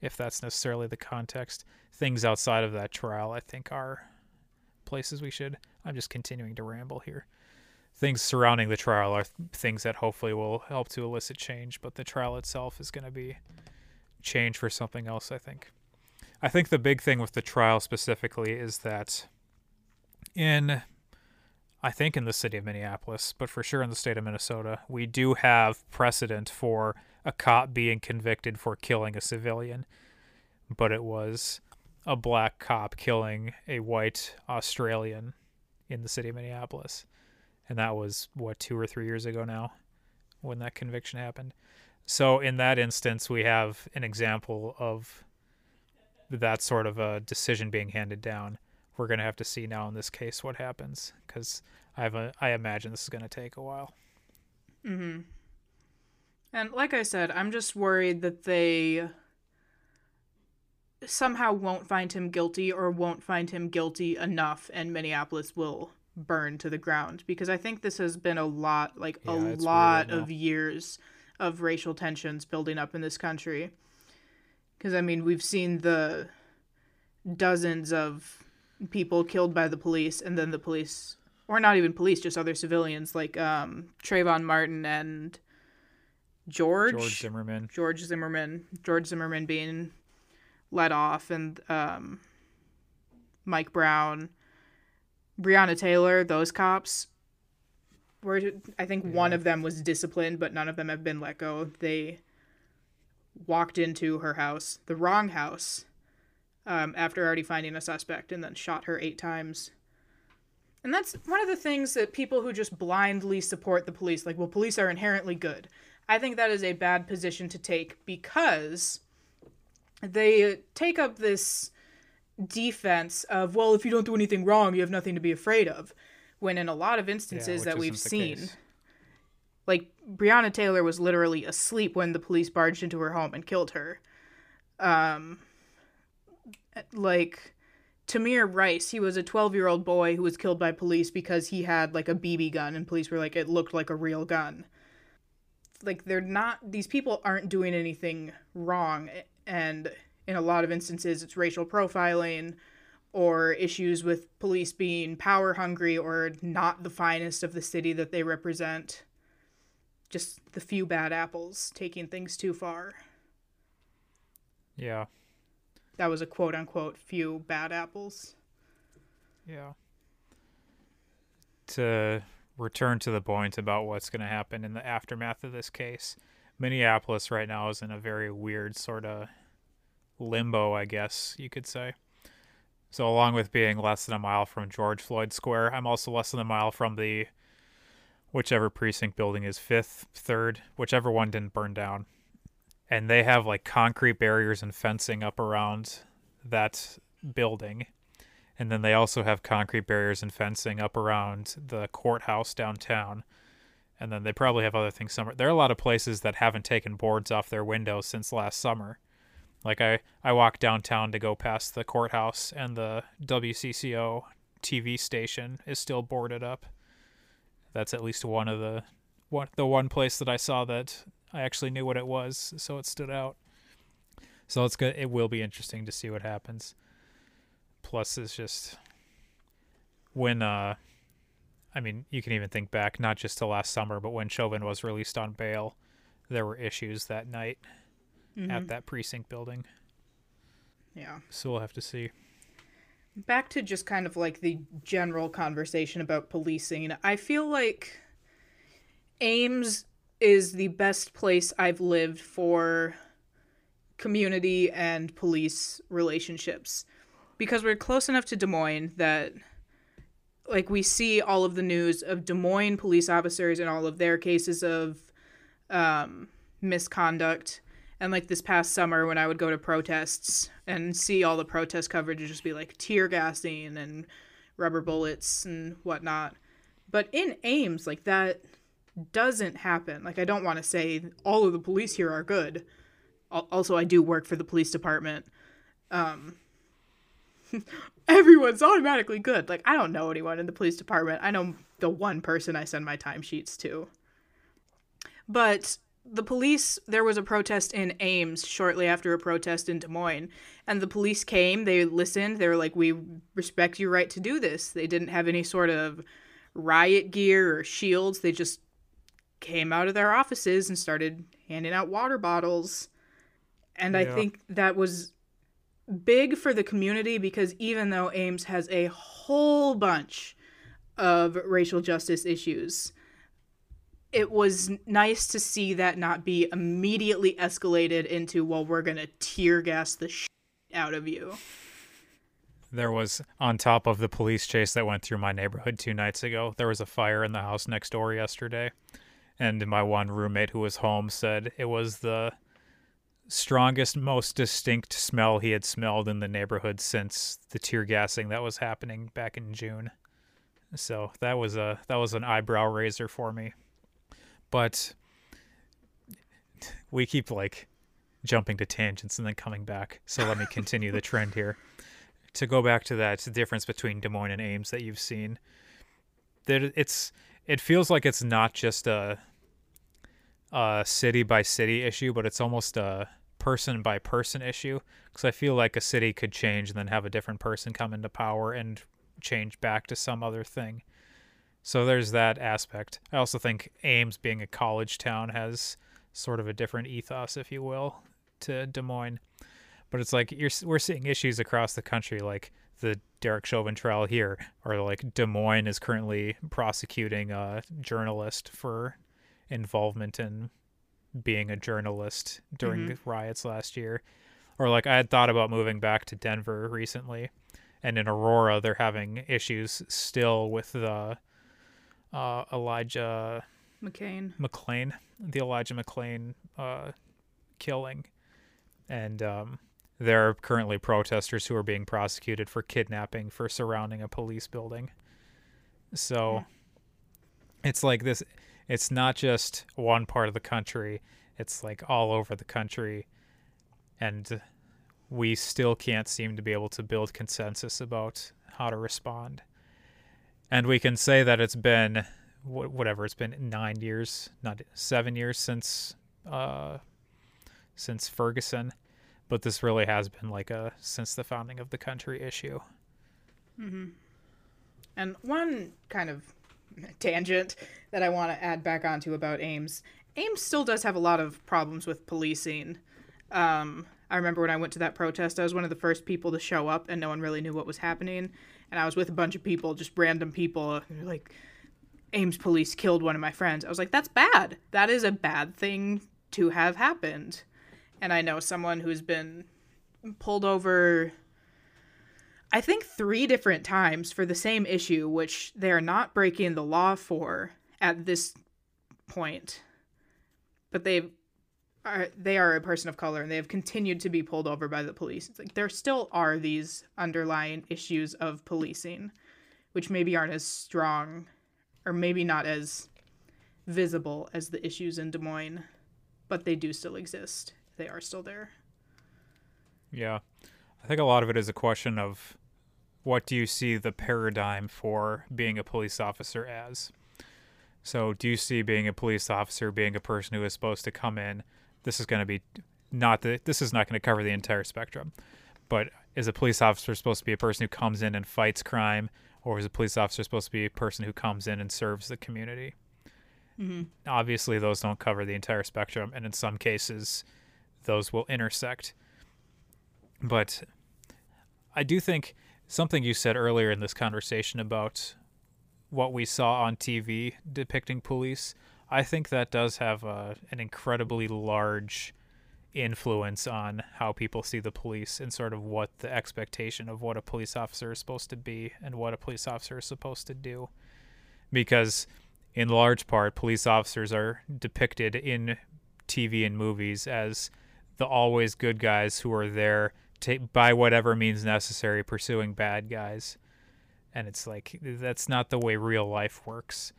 Speaker 2: if that's necessarily the context. Things outside of that trial I think are places we should I'm just continuing to ramble here. Things surrounding the trial are things that hopefully will help to elicit change, but the trial itself is going to be change for something else, I think. I think the big thing with the trial specifically is that in I think in the city of Minneapolis, but for sure in the state of Minnesota, we do have precedent for a cop being convicted for killing a civilian, but it was a black cop killing a white Australian in the city of Minneapolis. And that was, what, two or three years ago now when that conviction happened. So, in that instance, we have an example of that sort of a decision being handed down we're going to have to see now in this case what happens because I have a, I imagine this is going to take a while.
Speaker 1: mm-hmm And like I said, I'm just worried that they somehow won't find him guilty or won't find him guilty enough and Minneapolis will burn to the ground because I think this has been a lot like yeah, a lot of years of racial tensions building up in this country. Cuz I mean, we've seen the dozens of people killed by the police, and then the police, or not even police, just other civilians like um, Trayvon Martin and George
Speaker 2: George Zimmerman.
Speaker 1: George Zimmerman. George Zimmerman being let off, and um, Mike Brown, Breonna Taylor. Those cops were. I think yeah. one of them was disciplined, but none of them have been let go. They walked into her house, the wrong house, um, after already finding a suspect and then shot her eight times. And that's one of the things that people who just blindly support the police, like, well, police are inherently good. I think that is a bad position to take because they take up this defense of, well, if you don't do anything wrong, you have nothing to be afraid of. When in a lot of instances yeah, that we've seen, case. like Breonna Taylor was literally asleep when the police barged into her home and killed her. Um, like Tamir Rice, he was a 12 year old boy who was killed by police because he had like a BB gun, and police were like, it looked like a real gun. Like, they're not, these people aren't doing anything wrong. And in a lot of instances, it's racial profiling or issues with police being power hungry or not the finest of the city that they represent. Just the few bad apples taking things too far.
Speaker 2: Yeah
Speaker 1: that was a quote unquote few bad apples.
Speaker 2: Yeah. To return to the point about what's going to happen in the aftermath of this case, Minneapolis right now is in a very weird sort of limbo, I guess you could say. So, along with being less than a mile from George Floyd Square, I'm also less than a mile from the whichever precinct building is fifth, third, whichever one didn't burn down and they have like concrete barriers and fencing up around that building. And then they also have concrete barriers and fencing up around the courthouse downtown. And then they probably have other things somewhere. There are a lot of places that haven't taken boards off their windows since last summer. Like I I walked downtown to go past the courthouse and the WCCO TV station is still boarded up. That's at least one of the one the one place that I saw that I actually knew what it was, so it stood out. So it's good. It will be interesting to see what happens. Plus, it's just when uh, I mean, you can even think back not just to last summer, but when Chauvin was released on bail, there were issues that night
Speaker 1: Mm-hmm.
Speaker 2: at that precinct building.
Speaker 1: Yeah.
Speaker 2: So we'll have to see.
Speaker 1: Back to just kind of like the general conversation about policing. I feel like Ames is the best place I've lived for community and police relationships because we're close enough to Des Moines that like we see all of the news of Des Moines police officers and all of their cases of um, misconduct and like this past summer when I would go to protests and see all the protest coverage just be like tear gassing and rubber bullets and whatnot. But in Ames, like that doesn't happen. Like I don't want to say all of the police here are good. Also, I do work for the police department. Um, everyone's automatically good. Like I don't know anyone in the police department. I know the one person I send my timesheets to. But the police there was a protest in Ames shortly after a protest in Des Moines and the police came they listened they were like we respect your right to do this. They didn't have any sort of riot gear or shields they just came out of their offices and started handing out water bottles. And i think that was big for the community because even though Ames has a whole bunch of racial justice issues it was nice to see that not be immediately escalated into well we're gonna tear gas the shit out of you
Speaker 2: There was on top of the police chase that went through my neighborhood two nights ago. There was a fire in the house next door yesterday, and my one roommate who was home said it was the strongest, most distinct smell he had smelled in the neighborhood since the tear gassing that was happening back in June. So that was a that was an eyebrow raiser for me. But we keep like jumping to tangents and then coming back. So let me continue the trend here. To go back to that difference between Des Moines and Ames that you've seen, that it's it feels like it's not just a a city by city issue, but it's almost a person by person issue. Because I feel like a city could change and then have a different person come into power and change back to some other thing. So there's that aspect. I also think Ames being a college town has sort of a different ethos, if you will, to Des Moines. But it's like you're we're seeing issues across the country, like the Derek Chauvin trial here, or like Des Moines is currently prosecuting a journalist for involvement in being a journalist during the riots last year. Or like I had thought about moving back to Denver recently, and in Aurora they're having issues still with the uh, Elijah
Speaker 1: mccain
Speaker 2: McClain, the Elijah McClain uh, killing, and um, there are currently protesters who are being prosecuted for kidnapping for surrounding a police building. So it's like this. It's not just one part of the country. It's like all over the country, and we still can't seem to be able to build consensus about how to respond. And we can say that it's been wh- whatever it's been nine years, not seven years since uh, since Ferguson, but this really has been like a since the founding of the country issue. Mm-hmm.
Speaker 1: And one kind of tangent that I want to add back onto about Ames. Ames still does have a lot of problems with policing. Um, I remember when I went to that protest, I was one of the first people to show up, and no one really knew what was happening. And I was with a bunch of people, just random people, like, Ames police killed one of my friends. I was like, that's bad. That is a bad thing to have happened. And I know someone who's been pulled over I think three different times for the same issue, which they are not breaking the law for at this point. But they are they are a person of color and they have continued to be pulled over by the police. It's like there still are these underlying issues of policing, which maybe aren't as strong or maybe not as visible as the issues in Des Moines, but they do still exist. They are still there.
Speaker 2: Yeah. I think a lot of it is a question of what do you see the paradigm for being a police officer as? So, do you see being a police officer being a person who is supposed to come in? This is going to be not the this is not going to cover the entire spectrum. But is a police officer supposed to be a person who comes in and fights crime or is a police officer supposed to be a person who comes in and serves the community?
Speaker 1: Mm-hmm.
Speaker 2: Obviously, those don't cover the entire spectrum, and in some cases, those will intersect. But I do think something you said earlier in this conversation about what we saw on TV depicting police, I think that does have a, an incredibly large influence on how people see the police and sort of what the expectation of what a police officer is supposed to be and what a police officer is supposed to do. Because, in large part, police officers are depicted in TV and movies as the always good guys who are there to, by whatever means necessary pursuing bad guys. And it's like that's not the way real life works.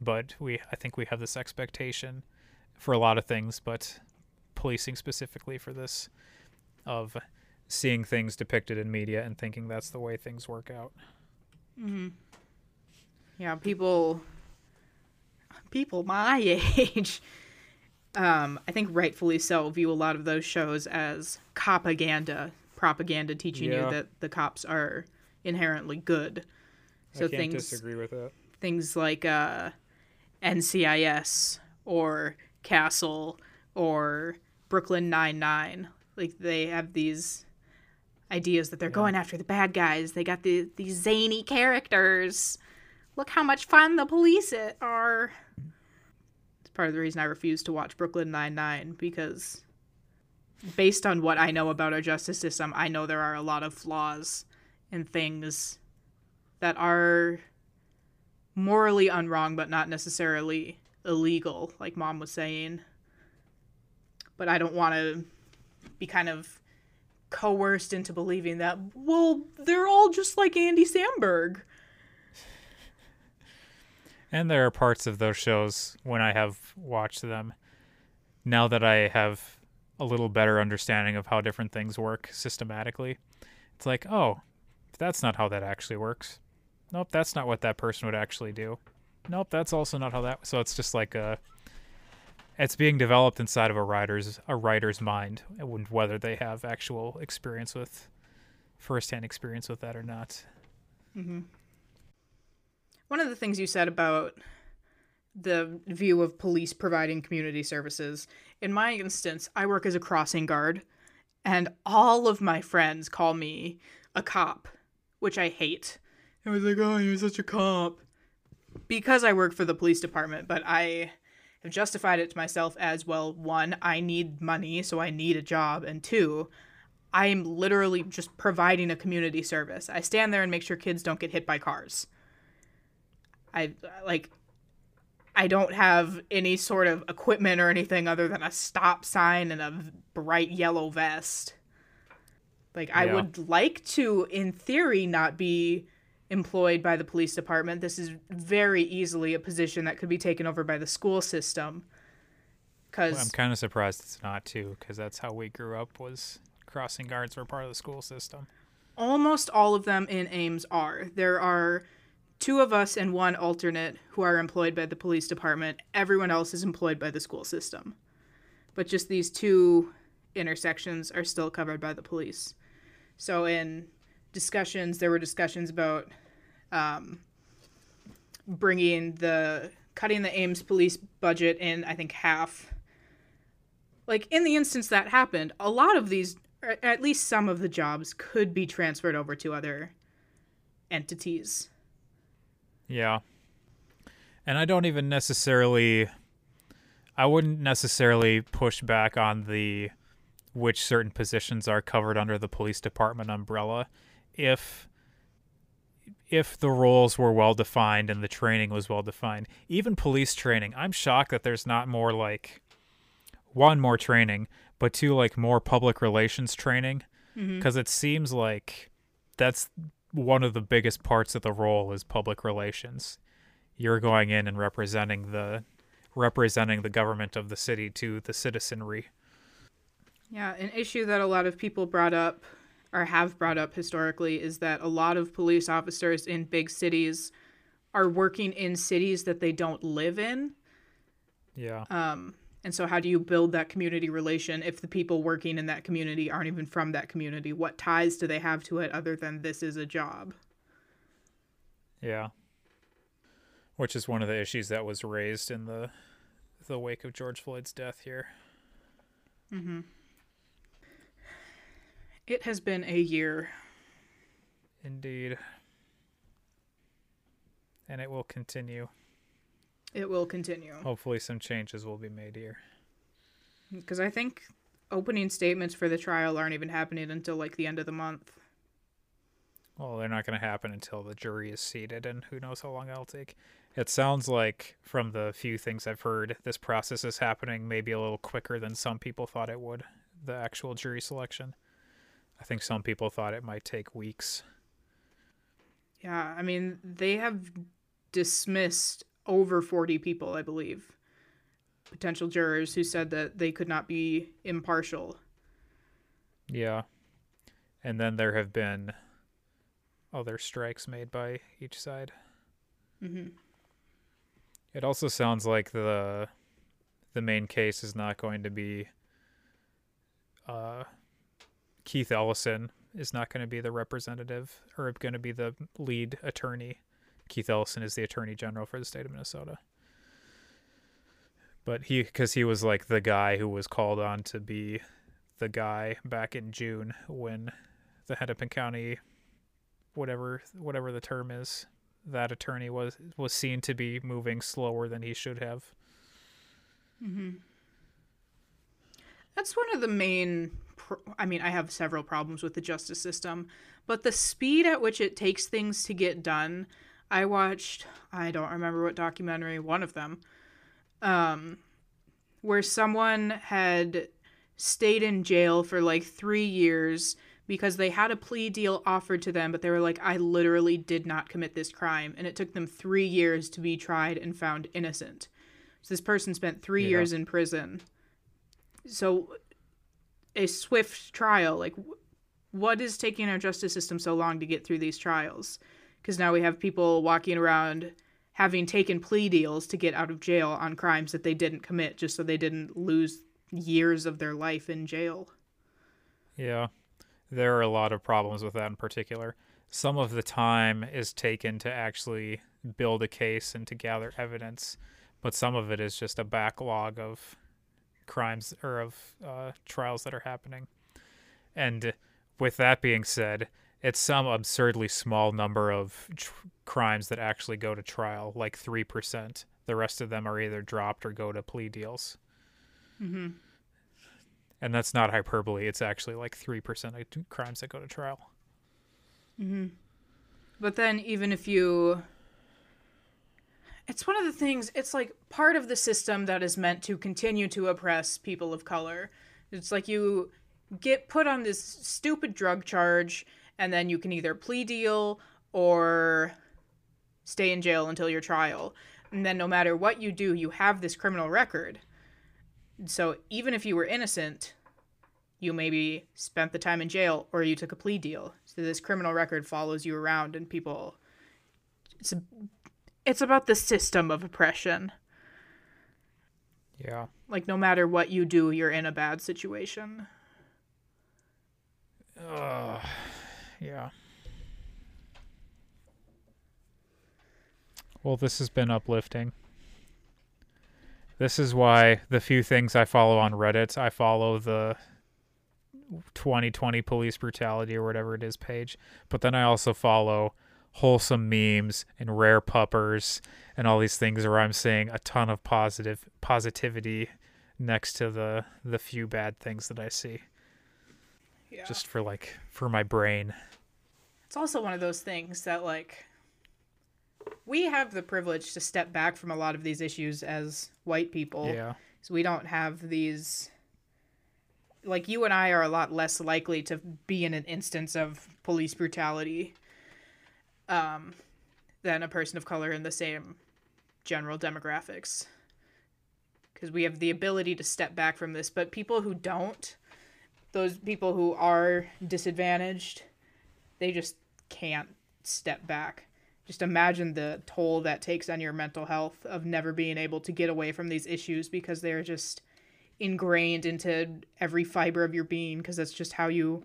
Speaker 2: But we I think we have this expectation for a lot of things, but policing specifically for this of seeing things depicted in media and thinking that's the way things work out.
Speaker 1: Mm-hmm. Yeah, people, people my age, um, I think rightfully so, view a lot of those shows as propaganda, propaganda teaching
Speaker 2: Yeah.
Speaker 1: you that the cops are inherently good. So
Speaker 2: I can't
Speaker 1: things
Speaker 2: disagree with that.
Speaker 1: things like uh, NCIS or Castle or Brooklyn Nine Nine. Like they have these ideas that they're going after the bad guys. They got the these zany characters. Look how much fun the police are. It's part of the reason I refuse to watch Brooklyn Nine Nine because, based on what I know about our justice system, I know there are a lot of flaws and things that are morally unwrong but not necessarily illegal like mom was saying. But i don't want to be kind of coerced into believing that well they're all just like andy samberg.
Speaker 2: And there are parts of those shows when I have watched them, now that I have a little better understanding of how different things work systematically, it's like, oh, that's not how that actually works. Nope, that's not what that person would actually do. Nope, that's also not how that. So it's just like a, it's being developed inside of a writer's a writer's mind, and whether they have actual experience with, firsthand experience with that or not. Mm-hmm.
Speaker 1: one of the things you said about the view of police providing community services in my instance i work as a crossing guard and all of my friends call me a cop which i hate i was like oh you're such a cop because i work for the police department but i have justified it to myself as well one i need money so i need a job and two i am literally just providing a community service i stand there and make sure kids don't get hit by cars I like I don't have any sort of equipment or anything other than a stop sign and a bright yellow vest. Like I
Speaker 2: Yeah.
Speaker 1: would like to in theory not be employed by the police department. This is very easily a position that could be taken over by the school system. Cuz
Speaker 2: I'm kind of surprised it's not too, because that's how we grew up. Was crossing guards were part of the school system.
Speaker 1: almost all of them in Ames are. There are two of us and one alternate who are employed by the police department. Everyone else is employed by the school system. But just these two intersections are still covered by the police. So in discussions, there were discussions about um, bringing the cutting the Ames police budget in, I think half. Like in the instance that happened, a lot of these, at least some of the jobs, could be transferred over to other entities.
Speaker 2: Yeah. And I don't even necessarily I wouldn't necessarily push back on the which certain positions are covered under the police department umbrella if if the roles were well defined and the training was well defined. Even police training, I'm shocked that there's not more like one more training, but two like more public relations training mm-hmm. because it seems like that's one of the biggest parts of the role is public relations. You're going in and representing the representing the government of the city to the citizenry.
Speaker 1: Yeah, an issue that a lot of people brought up or have brought up historically is that a lot of police officers in big cities are working in cities that they don't live in.
Speaker 2: Yeah.
Speaker 1: Um, and so, how do you build that community relation if the people working in that community aren't even from that community? What ties do they have to it other than this is a job?
Speaker 2: Yeah. Which is one of the issues that was raised in the the wake of George Floyd's death here.
Speaker 1: Mm-hmm. It has been a year.
Speaker 2: Indeed. And it will continue.
Speaker 1: It will continue.
Speaker 2: Hopefully, some changes will be made here.
Speaker 1: Because I think opening statements for the trial aren't even happening until like the end of the month.
Speaker 2: Well, they're not going to happen until the jury is seated, and who knows how long that'll take. It sounds like, from the few things I've heard, this process is happening maybe a little quicker than some people thought it would, the actual jury selection. I think some people thought it might take weeks.
Speaker 1: Yeah, I mean, they have dismissed over 40 people, I believe, potential jurors who said that they could not be impartial.
Speaker 2: Yeah. And then there have been other strikes made by each side.
Speaker 1: Mm-hmm.
Speaker 2: It also sounds like the the main case is not going to be uh, Keith Ellison is not going to be the representative or going to be the lead attorney. Keith Ellison is the attorney general for the state of Minnesota. But he, because he was like the guy who was called on to be the guy back in June when the Hennepin County, whatever whatever the term is, that attorney was was seen to be moving slower than he should have.
Speaker 1: Mm-hmm. That's one of the main. Pro- I mean, I have several problems with the justice system, but the speed at which it takes things to get done. I watched. I don't remember what documentary. One of them, um, where someone had stayed in jail for like three years because they had a plea deal offered to them, but they were like, I literally did not commit this crime. And it took them three years to be tried and found innocent. So this person spent three
Speaker 2: Yeah.
Speaker 1: years in prison. So a swift trial, like, what is taking our justice system so long to get through these trials? Because now we have people walking around having taken plea deals to get out of jail on crimes that they didn't commit just so they didn't lose years of their life in jail.
Speaker 2: Yeah. There are a lot of problems with that in particular. Some of the time is taken to actually build a case and to gather evidence, but some of it is just a backlog of crimes or of uh, trials that are happening. And with that being said, it's some absurdly small number of tr- crimes that actually go to trial, like 3%. The rest of them are either dropped or go to plea deals.
Speaker 1: Mm-hmm.
Speaker 2: And that's not hyperbole. It's actually like 3% of crimes that go to trial.
Speaker 1: Mm-hmm. But then, even if you. It's one of the things, it's like part of the system that is meant to continue to oppress people of color. It's like you get put on this stupid drug charge, and then you can either plea deal or stay in jail until your trial. And then, no matter what you do, you have this criminal record. So, even if you were innocent, you maybe spent the time in jail or you took a plea deal. So this criminal record follows you around and people it's a, it's about the system of oppression.
Speaker 2: Yeah.
Speaker 1: Like no matter what you do, you're in a bad situation.
Speaker 2: Uh, yeah. Well, this has been uplifting. This is why the few things I follow on Reddit, I follow the 2020 police brutality or whatever it is page, but then I also follow wholesome memes and rare puppers and all these things where I'm seeing a ton of positive positivity next to the the few bad things that I see
Speaker 1: Yeah.
Speaker 2: just for like for my brain.
Speaker 1: it's also one of those things that like we have the privilege to step back from a lot of these issues as white people.
Speaker 2: Yeah.
Speaker 1: So we don't have these like you and I are a lot less likely to be in an instance of police brutality um than a person of color in the same general demographics. Cuz we have the ability to step back from this, but people who don't those people who are disadvantaged, they just can't step back. Just imagine the toll that takes on your mental health of never being able to get away from these issues because they're just ingrained into every fiber of your being because that's just how you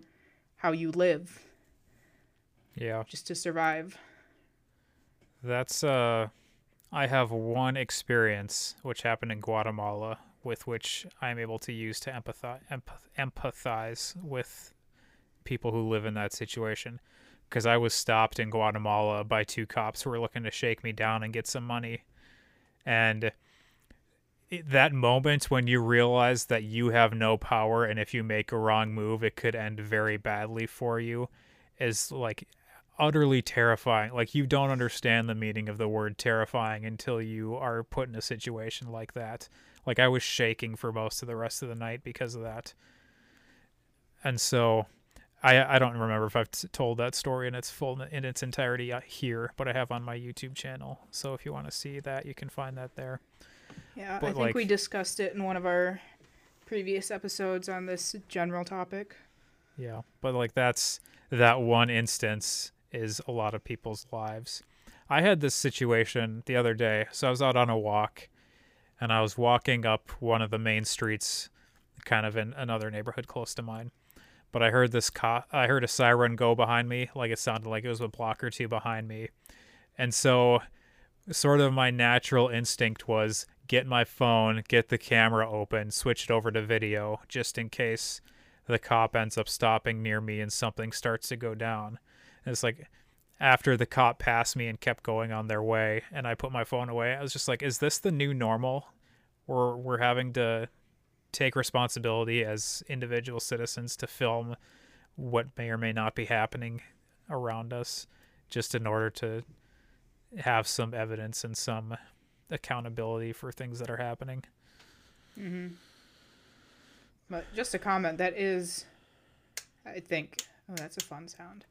Speaker 1: how you live
Speaker 2: Yeah.
Speaker 1: just to survive.
Speaker 2: That's uh I have one experience which happened in Guatemala with which I'm able to use to empathize empath- empathize with people who live in that situation because I was stopped in Guatemala by two cops who were looking to shake me down and get some money and that moment when you realize that you have no power and if you make a wrong move it could end very badly for you is like utterly terrifying. Like you don't understand the meaning of the word terrifying until you are put in a situation like that. Like I was shaking for most of the rest of the night because of that. And so I I don't remember if I've t- told that story in its full in its entirety uh, here, but I have on my YouTube channel. So if you want to see that, you can find that there.
Speaker 1: Yeah,
Speaker 2: But,
Speaker 1: I think
Speaker 2: like-
Speaker 1: we discussed it in one of our previous episodes on this general topic.
Speaker 2: Yeah, but like that's that one instance is a lot of people's lives. I had this situation the other day. So I was out on a walk and I was walking up one of the main streets kind of in another neighborhood close to mine. But I heard this co- I heard a siren go behind me, like it sounded like it was a block or two behind me. And so sort of my natural instinct was get my phone, get the camera open, switch it over to video just in case the cop ends up stopping near me and something starts to go down. And it's like after the cop passed me and kept going on their way and I put my phone away, I was just like, is this the new normal? Or we're having to take responsibility as individual citizens to film what may or may not be happening around us just in order to have some evidence and some accountability for things that are happening.
Speaker 1: Mm-hmm. But just a comment that is, I think, oh, that's a fun sound.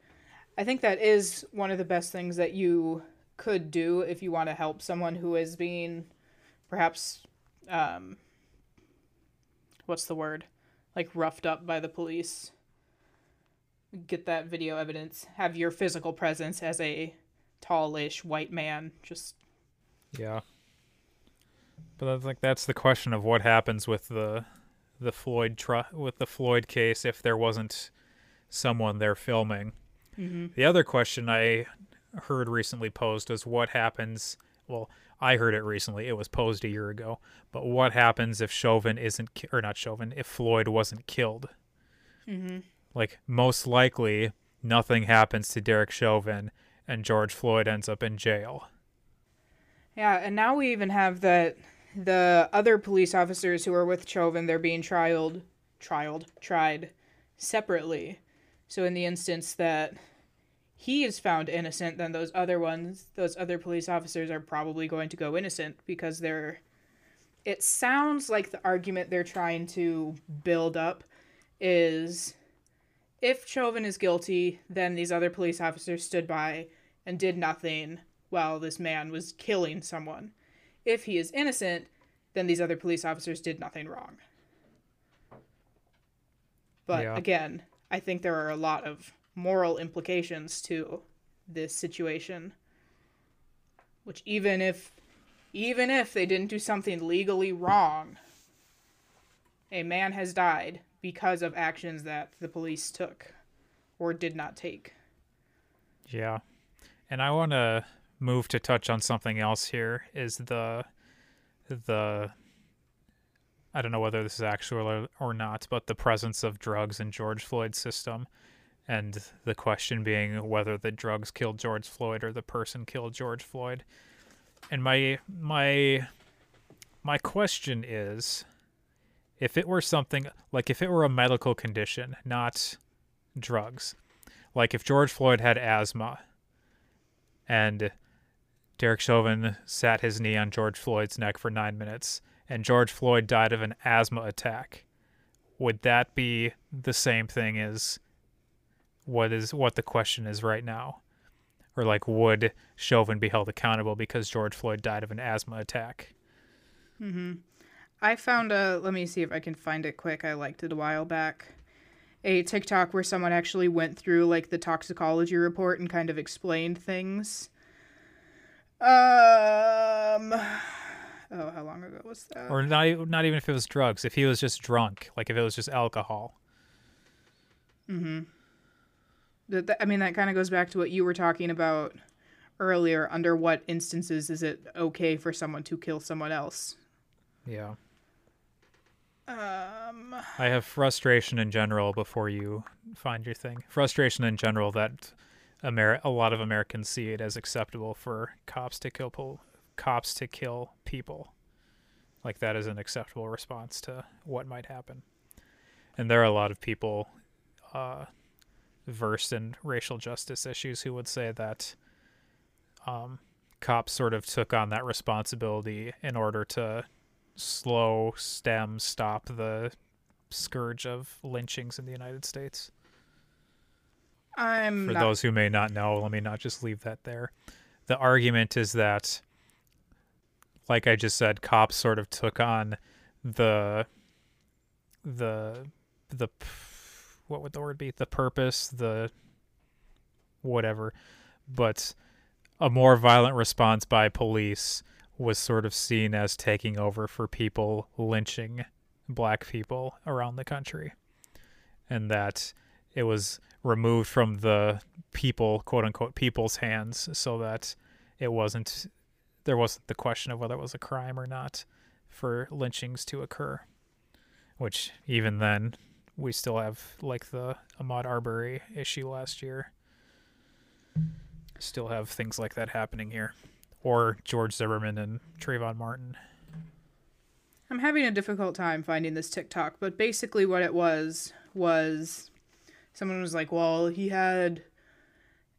Speaker 1: I think that is one of the best things that you could do if you want to help someone who is being, perhaps, um, what's the word, like roughed up by the police. Get that video evidence. Have your physical presence as a tallish white man just
Speaker 2: Yeah. But that's like that's the question of what happens with the the Floyd tr- with the Floyd case if there wasn't someone there filming.
Speaker 1: Mm-hmm.
Speaker 2: The other question I heard recently posed was what happens. Well, I heard it recently. It was posed a year ago. But what happens if Chauvin isn't, ki- or not Chauvin, if Floyd wasn't killed?
Speaker 1: Mm-hmm.
Speaker 2: Like most likely, nothing happens to Derek Chauvin, and George Floyd ends up in jail.
Speaker 1: Yeah, and now we even have that the other police officers who are with Chauvin, they're being trialed, trialed, tried separately. So in the instance that he is found innocent, then those other ones, those other police officers are probably going to go innocent because they're. It sounds like the argument they're trying to build up is if Chauvin is guilty, then these other police officers stood by and did nothing while this man was killing someone. If he is innocent, then these other police officers did nothing wrong. But
Speaker 2: Yeah.
Speaker 1: again, I think there are a lot of moral implications to this situation. Which even if even if they didn't do something legally wrong, a man has died because of actions that the police took or did not take.
Speaker 2: Yeah. And I want to move to touch on something else here is the the I don't know whether this is actual or, or not, but the presence of drugs in George Floyd's system and the question being whether the drugs killed George Floyd or the person killed George Floyd. And my my my question is if it were something like if it were a medical condition, not drugs. Like if George Floyd had asthma and Derek Chauvin sat his knee on George Floyd's neck for nine minutes and George Floyd died of an asthma attack, would that be the same thing as what is what the question is right now? Or like would Chauvin be held accountable because George Floyd died of an asthma attack?
Speaker 1: Mm-hmm. I found a. Let me see if I can find it quick. I liked it a while back. a TikTok where someone actually went through like the toxicology report and kind of explained things. Um Oh, how long ago was that?
Speaker 2: Or not, not even if it was drugs. If he was just drunk, like if it was just alcohol.
Speaker 1: Th- th- I mean, that kind of goes back to what you were talking about earlier. Under what instances is it okay for someone to kill someone else?
Speaker 2: Yeah.
Speaker 1: Um,
Speaker 2: I have frustration in general before you find your thing. Frustration in general that Amer- a lot of Americans see it as acceptable for cops to kill pol- cops to kill people. Like that is an acceptable response to what might happen. And there are a lot of people uh, versed in racial justice issues who would say that um, cops sort of took on that responsibility in order to slow, stem, stop the scourge of lynchings in the United States.
Speaker 1: I'm
Speaker 2: For
Speaker 1: not.
Speaker 2: those who may not know, let me not just leave that there. The argument is that, like I just said, cops sort of took on the the the what would the word be? The purpose, the whatever, but a more violent response by police was sort of seen as taking over for people lynching black people around the country, and that it was removed from the people, quote unquote, people's hands, so that it wasn't there wasn't the question of whether it was a crime or not for lynchings to occur. Which even then, we still have like the Ahmaud Arbery issue last year. Still have things like that happening here, or George Zimmerman and Trayvon Martin.
Speaker 1: I'm having a difficult time finding this TikTok, but basically what it was was someone was like, "Well, he had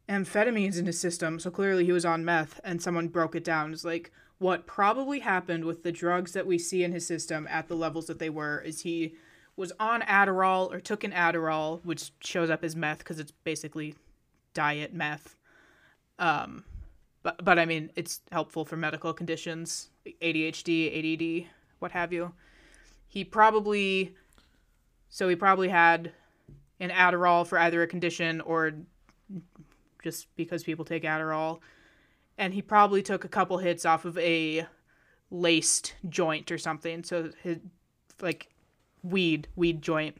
Speaker 1: amphetamines in his system, so clearly he was on meth." And someone broke it down. It's like what probably happened with the drugs that we see in his system at the levels that they were is he was on Adderall or took an Adderall, which shows up as meth because it's basically diet meth. Um, but but I mean, it's helpful for medical conditions, ADHD, ADD, what have you. He probably, so he probably had an Adderall for either a condition or just because people take Adderall, and he probably took a couple hits off of a laced joint or something. So his like weed weed joint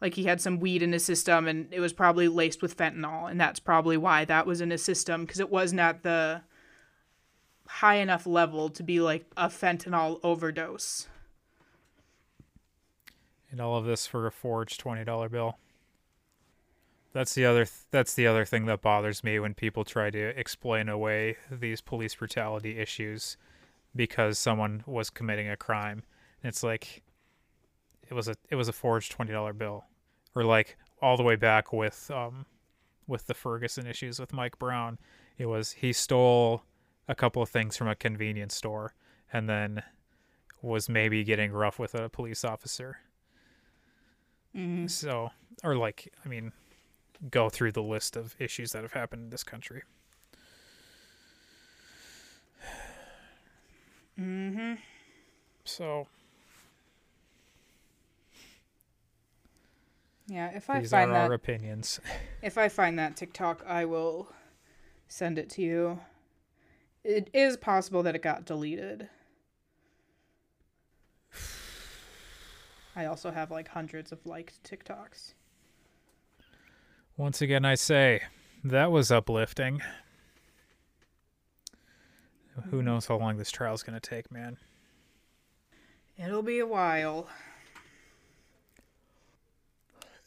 Speaker 1: like he had some weed in his system and it was probably laced with fentanyl and that's probably why that was in his system because it wasn't at the high enough level to be like a fentanyl overdose
Speaker 2: and all of this for a forged twenty dollar bill. That's the other. Th- that's the other thing that bothers me when people try to explain away these police brutality issues because someone was committing a crime. And it's like it was a it was a forged twenty dollar bill, or like all the way back with um with the Ferguson issues with Mike Brown. It was he stole a couple of things from a convenience store and then was maybe getting rough with a police officer. So, or like, I mean, go through the list of issues that have happened in this country.
Speaker 1: mm-hmm
Speaker 2: So,
Speaker 1: yeah if i
Speaker 2: these
Speaker 1: find
Speaker 2: are
Speaker 1: that
Speaker 2: our opinions.
Speaker 1: if i find that tiktok i will send it to you it is possible that it got deleted i also have like hundreds of liked tiktoks
Speaker 2: Once again, I say that was uplifting. Who mm-hmm. knows how long this trial's going to take, man?
Speaker 1: it'll be a while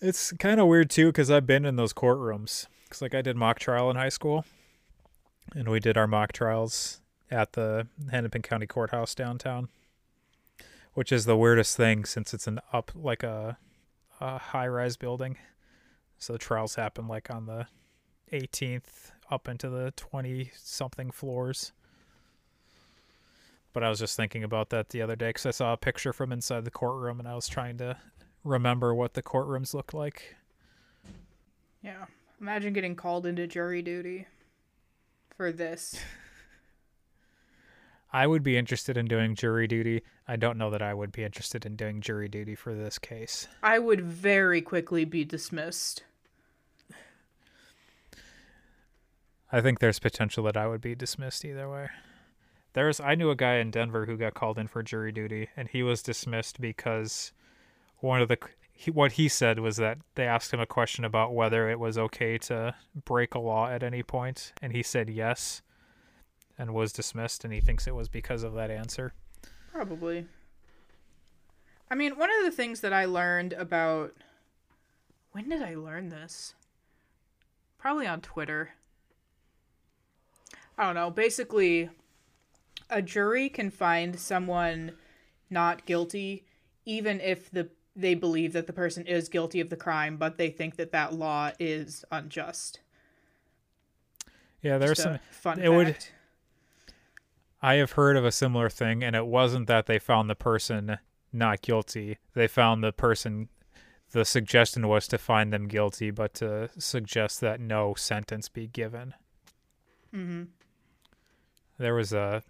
Speaker 2: It's kind of weird too because I've been in those courtrooms. Cause like I did mock trial in high school, and we did our mock trials at the Hennepin County Courthouse downtown, which is the weirdest thing since it's an up like a, a high rise building. So the trials happen like on the 18th up into the 20 something floors. But I was just thinking about that the other day because I saw a picture from inside the courtroom and I was trying to remember what the courtrooms look like.
Speaker 1: Yeah. Imagine getting called into jury duty for this.
Speaker 2: I would be interested in doing jury duty. I don't know that I would be interested in doing jury duty for this case.
Speaker 1: I would very quickly be dismissed.
Speaker 2: I think there's potential that I would be dismissed either way. There's I knew a guy in Denver who got called in for jury duty and he was dismissed because one of the he, what he said was that they asked him a question about whether it was okay to break a law at any point and he said yes and was dismissed and he thinks it was because of that answer.
Speaker 1: Probably. I mean, one of the things that I learned about. When did I learn this? Probably on Twitter. I don't know. Basically, a jury can find someone not guilty even if the they believe that the person is guilty of the crime, but they think that that law is unjust.
Speaker 2: Yeah, there's some
Speaker 1: fun
Speaker 2: it
Speaker 1: fact.
Speaker 2: would- I have heard of a similar thing, and it wasn't that they found the person not guilty. They found the person. The suggestion was to find them guilty, but to suggest that no sentence be given.
Speaker 1: hmm
Speaker 2: There was a.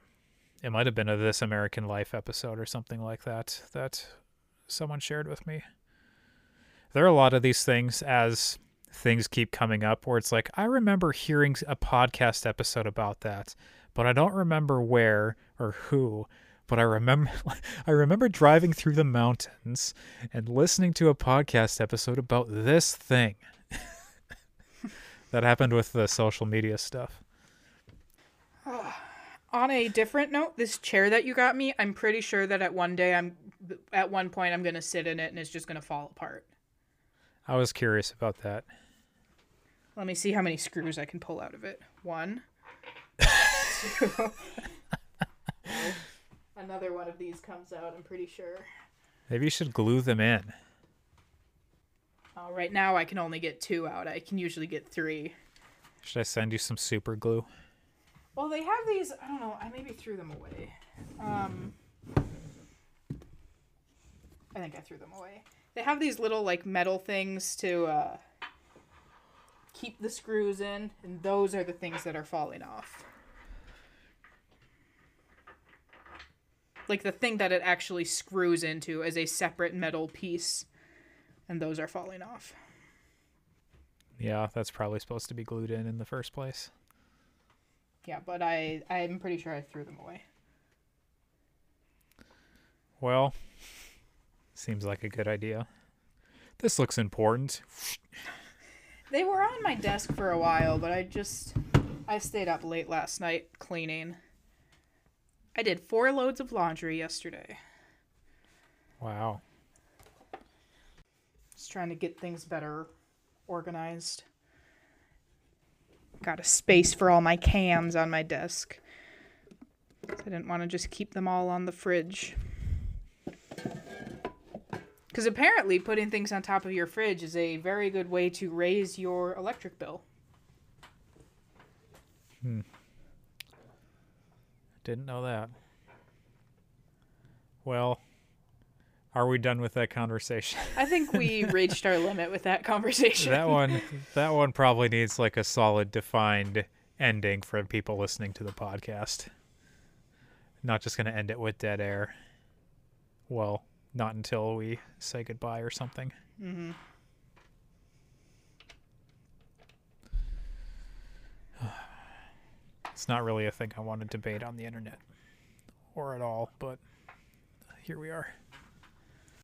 Speaker 2: It might have been a This American Life episode or something like that that someone shared with me. There are a lot of these things as things keep coming up where it's like, I remember hearing a podcast episode about that, but I don't remember where or who. But I remember I remember driving through the mountains and listening to a podcast episode about this thing. that happened with the social media stuff.
Speaker 1: On a different note, this chair that you got me, I'm pretty sure that at one day I'm at one point I'm gonna sit in it and it's just gonna fall apart.
Speaker 2: I was curious about that.
Speaker 1: Let me see how many screws I can pull out of it. One. two. Another one of these comes out, I'm pretty sure.
Speaker 2: Maybe you should glue them in.
Speaker 1: Oh, right now I can only get two out. I can usually get three.
Speaker 2: Should I send you some super glue?
Speaker 1: Well, they have these. I don't know. I maybe threw them away. Um, I think I threw them away. They have these little like metal things to uh, keep the screws in, and those are the things that are falling off. Like the thing that it actually screws into is a separate metal piece, and those are falling off.
Speaker 2: Yeah, that's probably supposed to be glued in in the first place.
Speaker 1: Yeah, but I I'm pretty sure I threw them away.
Speaker 2: Well, seems like a good idea. This looks important.
Speaker 1: They were on my desk for a while, but I just I stayed up late last night cleaning. I did four loads of laundry yesterday.
Speaker 2: Wow.
Speaker 1: Just trying to get things better organized. Got a space for all my cans on my desk. I didn't want to just keep them all on the fridge. Because apparently, putting things on top of your fridge is a very good way to raise your electric bill. Hmm.
Speaker 2: Didn't know that. Well, are we done with that conversation?
Speaker 1: I think we reached our limit with that conversation.
Speaker 2: that one that one probably needs like a solid defined ending for people listening to the podcast. Not just going to end it with dead air. Well, not until we say goodbye or something.
Speaker 1: hmm
Speaker 2: It's not really a thing I want to debate on the internet or at all, but here we are.